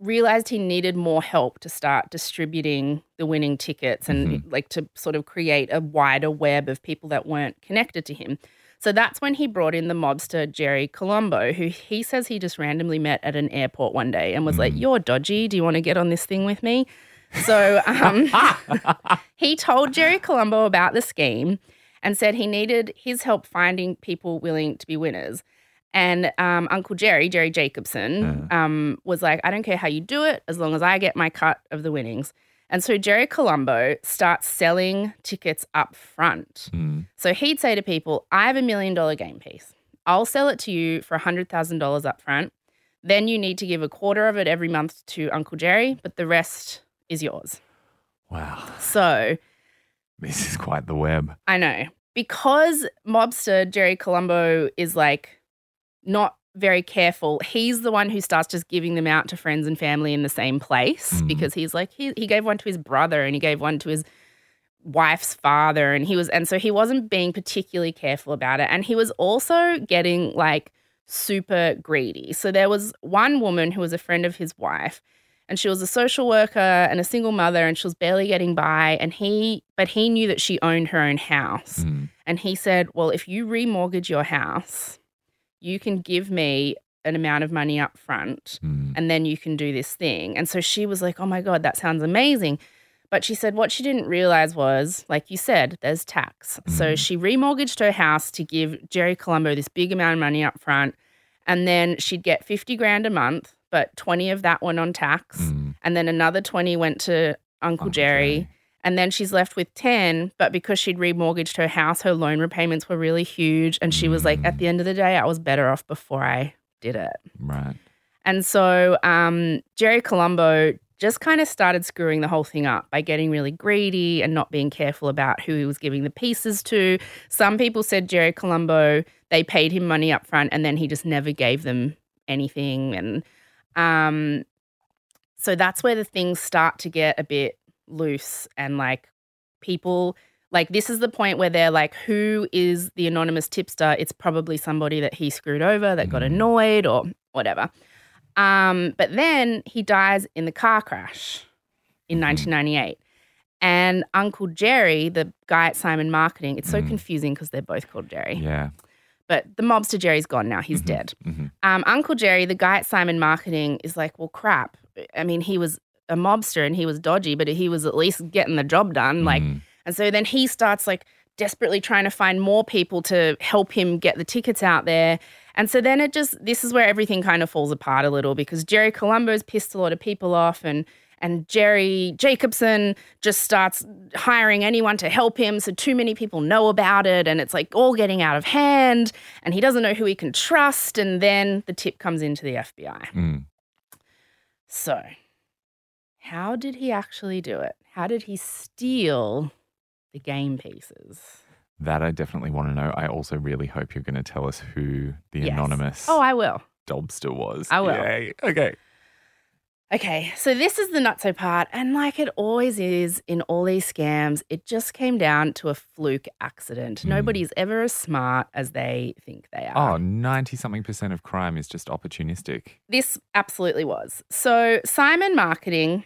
realized he needed more help to start distributing the winning tickets and like to sort of create a wider web of people that weren't connected to him. So that's when he brought in the mobster Jerry Colombo, who he says he just randomly met at an airport one day and was like, You're dodgy. Do you want to get on this thing with me? So um, he told Jerry Colombo about the scheme and said he needed his help finding people willing to be winners. And um, Uncle Jerry, Jerry Jacobson, um, was like, I don't care how you do it, as long as I get my cut of the winnings. And so Jerry Colombo starts selling tickets up front. Mm. So he'd say to people, I have a million dollar game piece. I'll sell it to you for $100,000 up front. Then you need to give a quarter of it every month to Uncle Jerry, but the rest is yours. Wow. So This is quite the web. I know. Because mobster Jerry Colombo is like not very careful, he's the one who starts just giving them out to friends and family in the same place Mhm. because he's like, he, he gave one to his brother and he gave one to his wife's father. And he was, and so he wasn't being particularly careful about it. And he was also getting like super greedy. So there was one woman who was a friend of his wife and she was a social worker and a single mother and she was barely getting by and he but he knew that she owned her own house Mm. and he said well if you remortgage your house you can give me an amount of money up front Mm. and then you can do this thing and so she was like oh my god that sounds amazing but she said what she didn't realize was like you said there's tax so Mm. she remortgaged her house to give jerry colombo this big amount of money up front and then she'd get 50 grand a month but 20 of that went on tax Mm. and then another 20 went to Uncle, Uncle Jerry. Jerry. And then she's left with 10, but because she'd remortgaged her house, her loan repayments were really huge. And she was like, at Mm. the end of the day, I was better off before I did it. Right. And so um, Jerry Colombo just kind of started screwing the whole thing up by getting really greedy and not being careful about who he was giving the pieces to. Some people said Jerry Colombo, they paid him money up front and then he just never gave them anything. And um, so that's where the things start to get a bit loose and like people like this is the point where they're like who is the anonymous tipster it's probably somebody that he screwed over that got Mhm. annoyed or whatever um, but then he dies in the car crash in Mhm. 1998 and uncle jerry the guy at simon marketing it's so Mhm. confusing because they're both called jerry Yeah. But the mobster jerry's gone now he's Mhm. dead hmm um, Uncle Jerry, the guy at Simon Marketing, is like, well, crap. I mean, he was a mobster and he was dodgy, but he was at least getting the job done. Like, Mm. and so then he starts like desperately trying to find more people to help him get the tickets out there. And so then it just this is where everything kind of falls apart a little because Jerry Colombo's pissed a lot of people off and and Jerry Jacobson just starts hiring anyone to help him. So too many people know about it and it's like all getting out of hand and he doesn't know who he can trust. And then the tip comes into the FBI. Mm. So, how did he actually do it? How did he steal the game pieces? That I definitely want to know. I also really hope you're going to tell us who the Yes. anonymous Oh, I will. Dobster was. I will. Yay. Okay. Okay, so this is the nutso part, and like it always is in all these scams, it just came down to a fluke accident. Mm. Nobody's ever as smart as they think they Oh, are. 90 something percent of crime is just opportunistic. This absolutely was. So, Simon Marketing,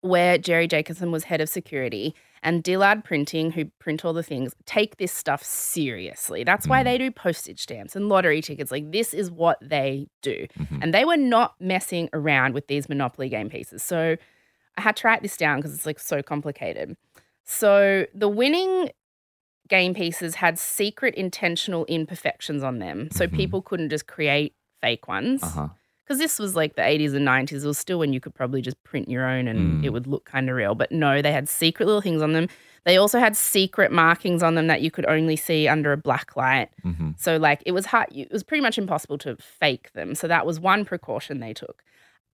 where Jerry Jacobson was head of security, and Dillard Printing, who print all the things, take this stuff seriously. That's why Mm. they do postage stamps and lottery tickets. Like, this is what they do. Mhm. And they were not messing around with these Monopoly game pieces. So I had to write this down because it's like so complicated. So the winning game pieces had secret intentional imperfections on them. So Mhm. people couldn't just create fake ones. Uh huh. Because this was like the 80s and 90s. It was still when you could probably just print your own and Mm. it would look kind of real. But no, they had secret little things on them. They also had secret markings on them that you could only see under a black light. hmm So like it was hard. It was pretty much impossible to fake them. So that was one precaution they took.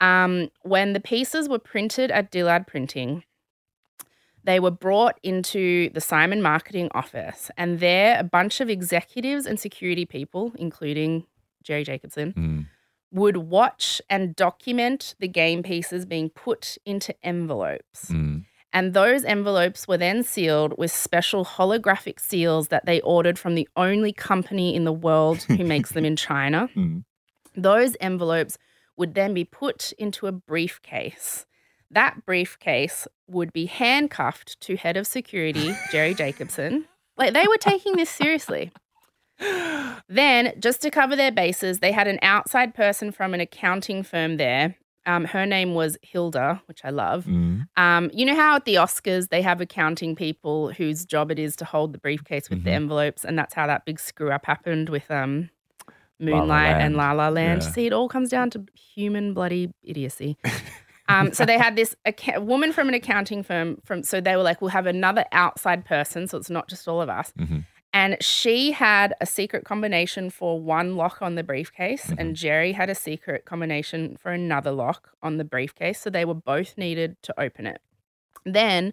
Um, when the pieces were printed at Dillard Printing, they were brought into the Simon Marketing office, and there a bunch of executives and security people, including Jerry Jacobson, Mm. Would watch and document the game pieces being put into envelopes. Mm. And those envelopes were then sealed with special holographic seals that they ordered from the only company in the world who makes them in China. Mm. Those envelopes would then be put into a briefcase. That briefcase would be handcuffed to head of security, Jerry Jacobson. Like they were taking this seriously. Then, just to cover their bases, they had an outside person from an accounting firm there. Um, her name was Hilda, which I love. Mm. Um, you know how at the Oscars they have accounting people whose job it is to hold the briefcase with the Mhm. envelopes, and that's how that big screw up happened with um, La La Moonlight and La La Land. Yeah. See, it all comes down to human bloody idiocy. um, so they had this acca- woman from an accounting firm from. So they were like, we'll have another outside person, so it's not just all of us. Mhm. And she had a secret combination for one lock on the briefcase, Mm-hmm. and Jerry had a secret combination for another lock on the briefcase. So they were both needed to open it. Then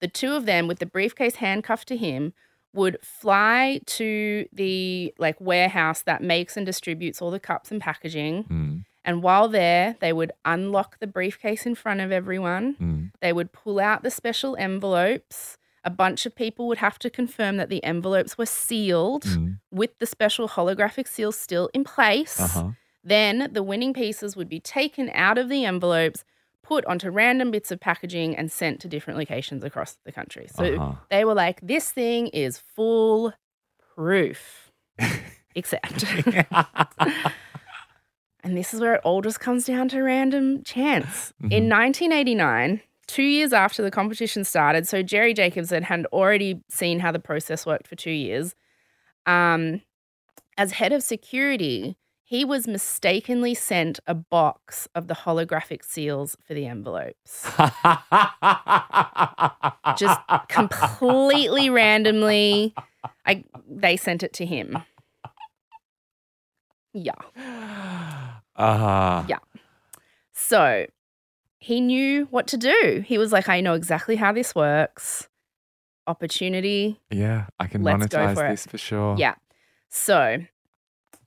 the two of them, with the briefcase handcuffed to him, would fly to the like warehouse that makes and distributes all the cups and packaging. Mm. And while there, they would unlock the briefcase in front of everyone. Mm. They would pull out the special envelopes. A bunch of people would have to confirm that the envelopes were sealed Mm. with the special holographic seal still in place. Uh-huh. Then the winning pieces would be taken out of the envelopes, put onto random bits of packaging, and sent to different locations across the country. So Uh-huh. they were like, this thing is full proof. Except. and this is where it all just comes down to random chance. In 1989, two years after the competition started, so Jerry Jacobson had already seen how the process worked for two years. Um, as head of security, he was mistakenly sent a box of the holographic seals for the envelopes. Just completely randomly, I they sent it to him. Yeah. uh-huh. Yeah. So he knew what to do. He was like, I know exactly how this works. Opportunity. Yeah, I can Let's monetize for it. this for sure. Yeah. So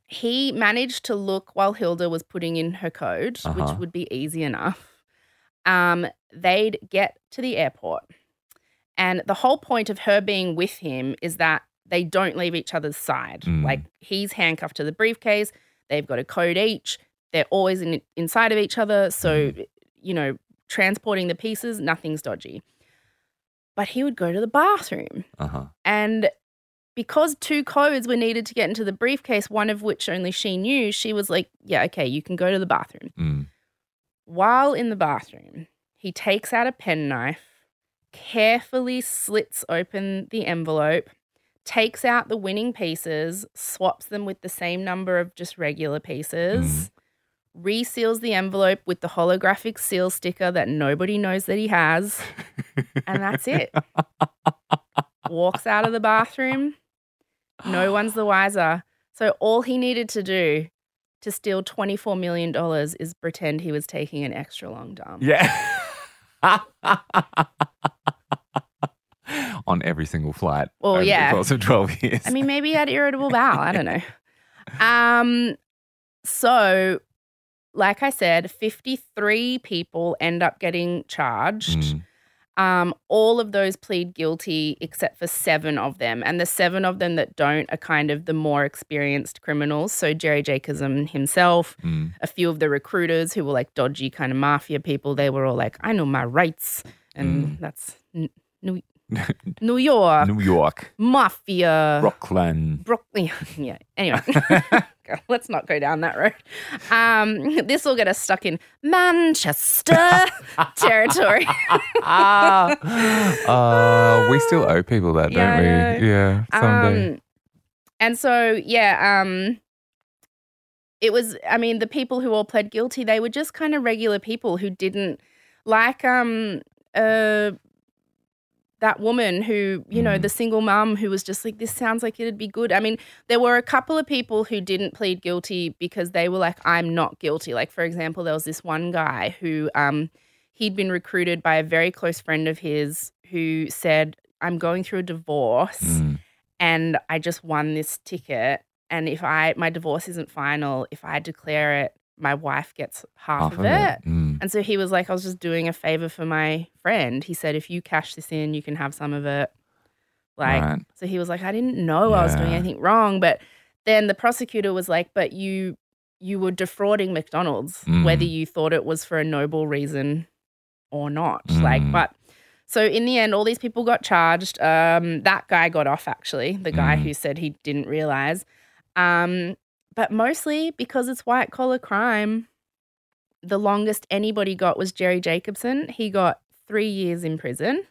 he managed to look while Hilda was putting in her code, Uh-huh. which would be easy enough. Um, they'd get to the airport. And the whole point of her being with him is that they don't leave each other's side. Mm. Like he's handcuffed to the briefcase, they've got a code each, they're always in, inside of each other. So, Mm-hmm. You know, transporting the pieces, nothing's dodgy. But he would go to the bathroom. Uh-huh. And because two codes were needed to get into the briefcase, one of which only she knew, she was like, Yeah, okay, you can go to the bathroom. Mm. While in the bathroom, he takes out a penknife, carefully slits open the envelope, takes out the winning pieces, swaps them with the same number of just regular pieces, reseals the envelope with the holographic seal sticker that nobody knows that he has, and that's it. Walks out of the bathroom. No one's the wiser. So all he needed to do to steal $24 million is pretend he was taking an extra long dump. Yeah. On every single flight. Well, yeah. The course of 12 years. I mean, maybe he had irritable bowel. I don't know. Um, so, like I said, 53 people end up getting charged. Mm. Um, all of those plead guilty except for seven of them. And the seven of them that don't are kind of the more experienced criminals. So Jerry Jacobson himself, Mm. a few of the recruiters who were like dodgy kind of mafia people, they were all like, I know my rights. And that's N- New, New York, New York, mafia. Brooklyn. Brooklyn. Yeah. Anyway, let's not go down that road. Um, this will get us stuck in Manchester territory. ah, uh, we still owe people that, Yeah, don't we? Yeah, someday. Um, and so, yeah, um, it was, I mean, the people who all pled guilty, they were just kind of regular people who didn't like, um, uh, that woman who, you know, Mm. the single mum who was just like, this sounds like it'd be good. I mean, there were a couple of people who didn't plead guilty because they were like, I'm not guilty. Like, for example, there was this one guy who, um, he'd been recruited by a very close friend of his who said, I'm going through a divorce Mm. and I just won this ticket. And if I my divorce isn't final, if I declare it, my wife gets half, of, it. Mm. And so he was like, I was just doing a favor for my friend. He said, if you cash this in, you can have some of it. Like, Right. so he was like, I didn't know I was doing anything wrong. But then the prosecutor was like, but you you were defrauding McDonald's, Mm. whether you thought it was for a noble reason or not. Like, Mm. but so in the end, all these people got charged. Um, that guy got off actually, the guy Mm. who said he didn't realize. Um, but mostly because it's white collar crime. The longest anybody got was Jerry Jacobson. He got three years in prison.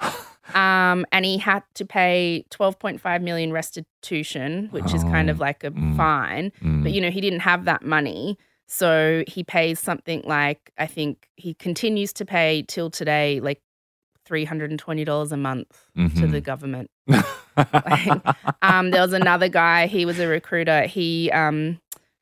Um, and he had to pay 12.5 million restitution, which is kind of Oh, like a mm. fine. Mm. But you know, he didn't have that money. So he pays something like I think he continues to pay till today like $320 a month to Mhm. the government. Um, there was another guy, he was a recruiter. He um,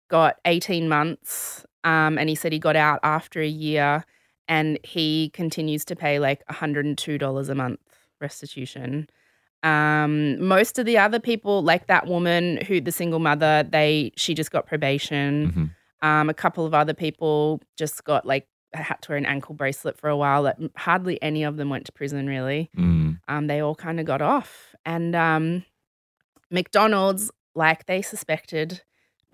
got 18 months um, and he said he got out after a year. and he continues to pay like $102 a month restitution. Um, most of the other people, like that woman who the single mother, they she just got probation. Mhm. Um, a couple of other people just got like had to wear an ankle bracelet for a while. That hardly any of them went to prison really. Mm. Um, they all kind of got off, and um, McDonald's, like they suspected,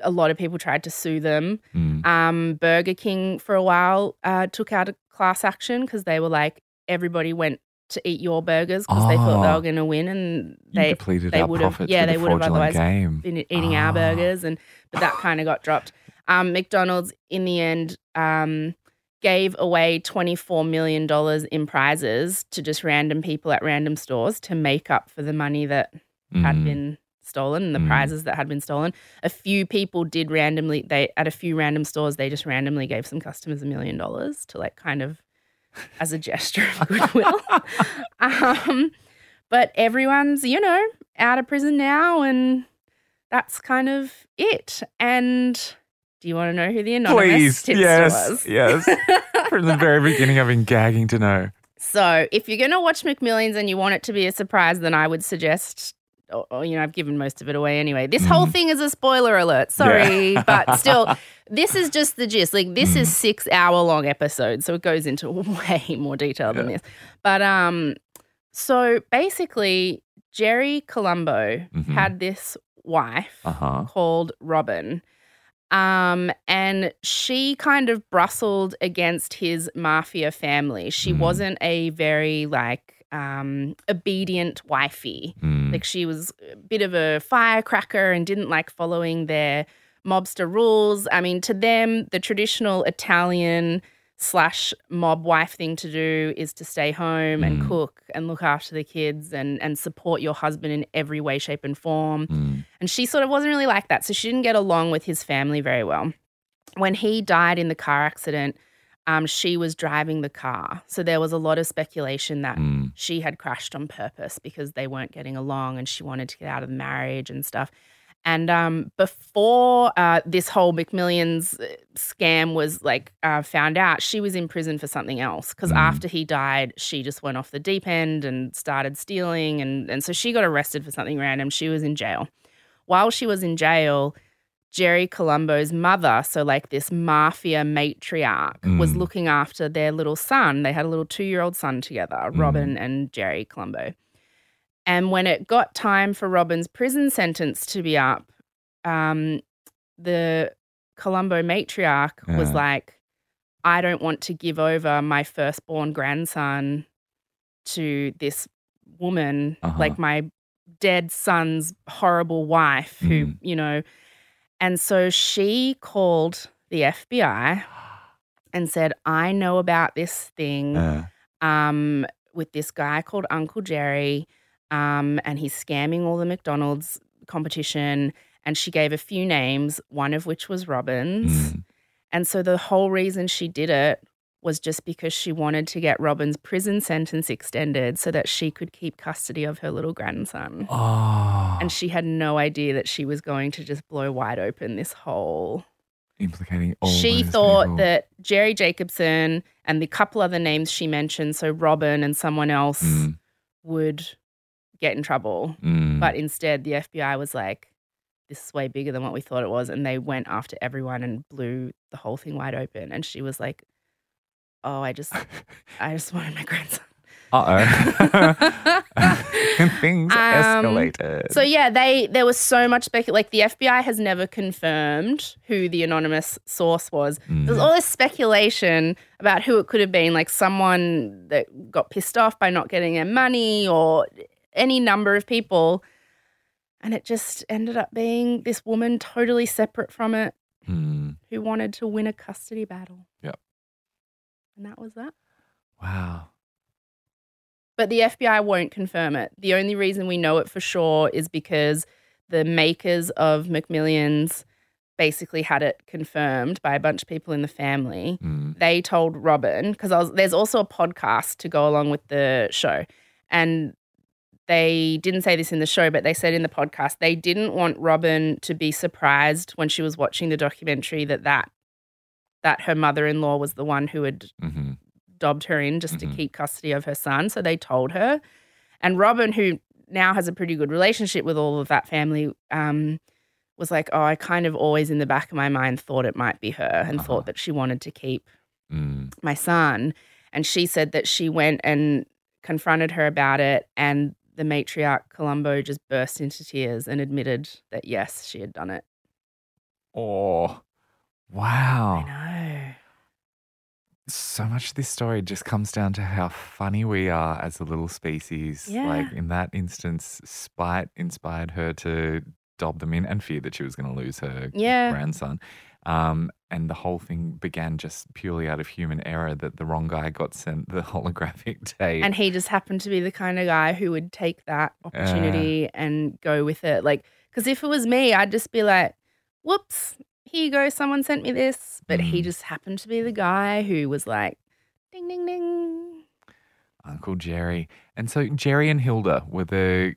a lot of people tried to sue them. Mm. Um, Burger King for a while uh, took out a class action because they were like everybody went to eat your burgers because they thought they Oh. were going to win, and they depleted they would've- yeah, they would've otherwise game. been eating our Ah. burgers, and but that kind of got dropped. Um, McDonald's in the end um, gave away twenty four million dollars in prizes to just random people at random stores to make up for the money that had Mm. been stolen and the Mm. prizes that had been stolen. A few people did randomly they at a few random stores they just randomly gave some customers a million dollars to like kind of as a gesture of goodwill. um, but everyone's, you know, out of prison now and that's kind of it. And do you want to know who the anonymous Please, tipster yes, was? yes. From the very beginning, I've been gagging to know. So, if you're going to watch McMillions and you want it to be a surprise, then I would suggest, or, or, you know, I've given most of it away anyway. This whole Mm. thing is a spoiler alert. Sorry, but still, this is just the gist. Like, this Mm. is six hour long episode, so it goes into way more detail than this. But um, so basically, Jerry Colombo Mhm. had this wife Uh huh. called Robin. Um, and she kind of bristled against his mafia family. She Mm. wasn't a very like um obedient wifey. Mm. Like she was a bit of a firecracker and didn't like following their mobster rules. I mean, to them, the traditional Italian slash mob wife thing to do is to stay home and Mm. cook and look after the kids and and support your husband in every way, shape, and form. Mm. And she sort of wasn't really like that. So she didn't get along with his family very well. When he died in the car accident, um, she was driving the car. So there was a lot of speculation that Mm. she had crashed on purpose because they weren't getting along and she wanted to get out of the marriage and stuff. And um, before uh, this whole McMillions uh, scam was like uh, found out, she was in prison for something else. Because Mm. after he died, she just went off the deep end and started stealing, and and so she got arrested for something random. She was in jail. While she was in jail, Jerry Colombo's mother, so like this mafia matriarch, was Mm. looking after their little son. They had a little two year old son together, Robin and Jerry Colombo. And when it got time for Robin's prison sentence to be up, um, the Colombo matriarch was like, I don't want to give over my firstborn grandson to this woman, Uh-huh. like my dead son's horrible wife, who, Mm. you know. And so she called the FBI and said, I know about this thing Yeah. um, with this guy called Uncle Jerry, um, and he's scamming all the McDonald's competition. And she gave a few names, one of which was Robin's. Mm. And so the whole reason she did it was just because she wanted to get Robin's prison sentence extended so that she could keep custody of her little grandson. Oh. And she had no idea that she was going to just blow wide open this whole implicating all she thought people. that Jerry Jacobson and the couple other names she mentioned, so Robin and someone else, Mm. would get in trouble. Mm. But instead, the FBI was like, this is way bigger than what we thought it was. And they went after everyone and blew the whole thing wide open. And she was like, oh, I just, I just wanted my grandson. Uh oh. Things Um, escalated. So yeah, they there was so much spec. Like the FBI has never confirmed who the anonymous source was. There's Mm. all this speculation about who it could have been, like someone that got pissed off by not getting their money, or any number of people, and it just ended up being this woman totally separate from it Mm. who wanted to win a custody battle. Yep. and that was that. Wow. But the FBI won't confirm it. The only reason we know it for sure is because the makers of McMillions basically had it confirmed by a bunch of people in the family. Mm. They told Robin because there's also a podcast to go along with the show, and they didn't say this in the show, but they said in the podcast they didn't want Robin to be surprised when she was watching the documentary that that that her mother-in-law was the one who had hmm dobbed her in just to keep custody of her son. So they told her. And Robin, who now has a pretty good relationship with all of that family, um, was like, Oh, I kind of always in the back of my mind thought it might be her and Uh-huh. thought that she wanted to keep Mm. my son. And she said that she went and confronted her about it. And the matriarch Colombo just burst into tears and admitted that yes, she had done it. Oh, wow. I know. So much of this story just comes down to how funny we are as a little species. Yeah. Like in that instance, spite inspired her to dob them in and fear that she was going to lose her Yeah. grandson. Um, and the whole thing began just purely out of human error that the wrong guy got sent the holographic tape. And he just happened to be the kind of guy who would take that opportunity and go with it. Like, because if it was me, I'd just be like, whoops, here you go. Someone sent me this. But he Mm. just happened to be the guy who was like, ding, ding, ding. Uncle Jerry. And so Jerry and Hilda were the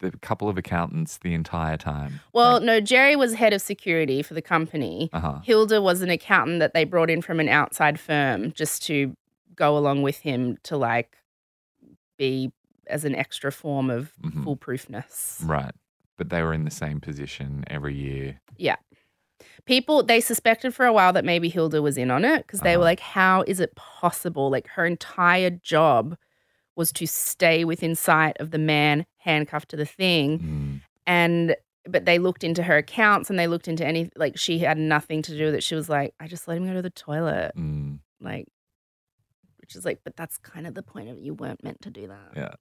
the couple of accountants the entire time. Well, no, Jerry was head of security for the company. Uh huh. Hilda was an accountant that they brought in from an outside firm just to go along with him to like be as an extra form of Mhm. foolproofness. Right. But they were in the same position every year. Yeah. People they suspected for a while that maybe Hilda was in on it because they were Uh-huh. like, "How is it possible?" Like her entire job was to stay within sight of the man handcuffed to the thing, Mm. and but they looked into her accounts and they looked into any like she had nothing to do with it. She was like, "I just let him go to the toilet," Mm. like, which is like, but that's kind of the point of it. You weren't meant to do that. Yeah.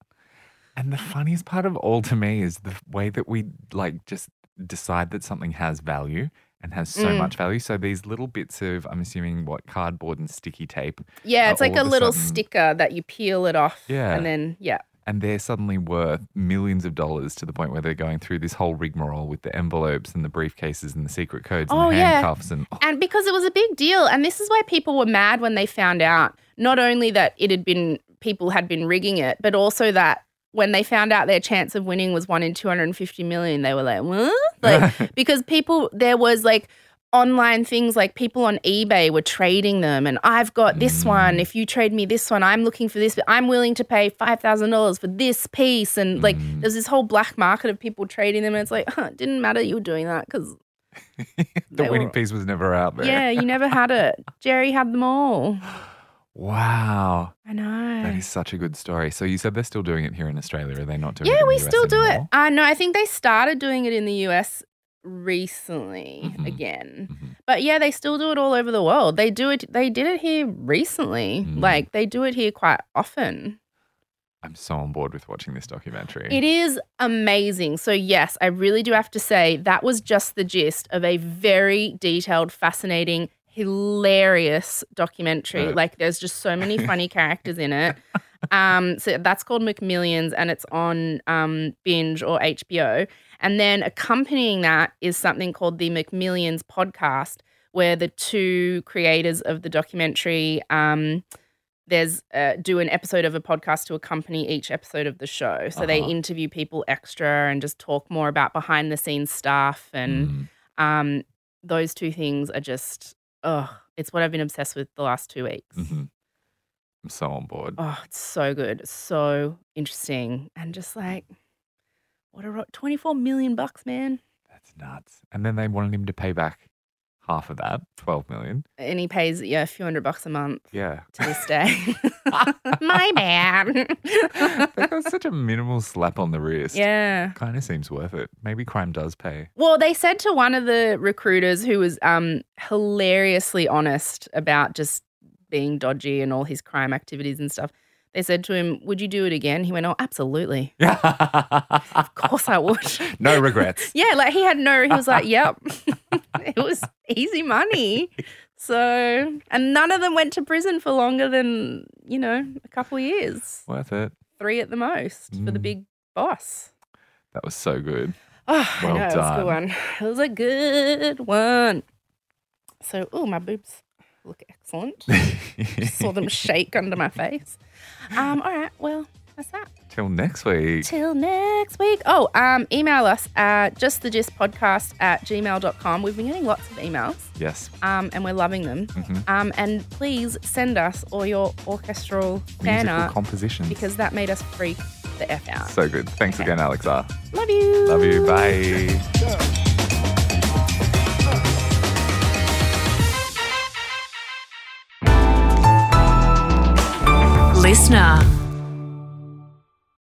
And the funniest part of all to me is the way that we like just decide that something has value and has so Mm. much value. So these little bits of, I'm assuming, what cardboard and sticky tape, Yeah, it's like a a little sudden- sticker that you peel it off. Yeah. And then, yeah. And they're suddenly worth millions of dollars to the point where they're going through this whole rigmarole with the envelopes and the briefcases and the secret codes and Oh, the yeah. handcuffs and And because it was a big deal. And this is why people were mad when they found out not only that it had been, people had been rigging it, but also that when they found out their chance of winning was one in 250 million, they were like, what? Like, because people, there was like, online things like people on eBay were trading them and I've got this one if you trade me this one I'm looking for this but I'm willing to pay $5,000 for this piece and like Mm. there's this whole black market of people trading them and it's like huh, it didn't matter you were doing that cuz the winning were- piece was never out there. yeah you never had it Jerry had them all Wow. I know That is such a good story. So you said they're still doing it here in Australia. Are they not doing it? yeah we still do it uh, no I think they started doing it in the US recently Mhm. again Mhm. But yeah, they still do it all over the world. They do it. They did it here recently. Mm. Like they do it here quite often. I'm so on board with watching this documentary. It is amazing. So yes, I really do have to say that was just the gist of a very detailed, fascinating, hilarious documentary. Right. Like there's just so many funny characters in it. Um, so that's called McMillions, and it's on um, Binge or HBO. And then accompanying that is something called the McMillions podcast, where the two creators of the documentary um, there's uh, do an episode of a podcast to accompany each episode of the show. So they Uh-huh. interview people extra and just talk more about behind the scenes stuff. And Mm. um, those two things are just oh, it's what I've been obsessed with the last two weeks. Mhm. I'm so on board. Oh, it's so good, so interesting, and just like what a ro- twenty four million bucks, man. That's nuts. And then they wanted him to pay back half of that, 12 million. And he pays yeah a few hundred bucks a month Yeah. to this day. My bad. that was such a minimal slap on the wrist. yeah. Kind of seems worth it. Maybe crime does pay. Well, they said to one of the recruiters who was um, hilariously honest about just being dodgy and all his crime activities and stuff. They said to him, "Would you do it again?" He went, "Oh, absolutely. Of course I would." no regrets. yeah, like he had no. He was like, "Yep." it was easy money. So, and none of them went to prison for longer than you know a couple of years, Worth it. three at the most for the Mm. big boss. That was so good. Oh, Well I know, it was a good one. It was a good one. So, oh, my boobs look excellent. Saw them shake under my face. Um, all right, well, That's that. Till next week. Till next week. Oh, um, email us at justthegistpodcast at gmail.com. We've been getting lots of emails Yes. um, and we're loving them. Mhm. Um, and please send us all your orchestral fan Musical art compositions. because that made us freak the F out. so good. Thanks Okay. again, Alexa. Love you. Love you. Bye. Listener.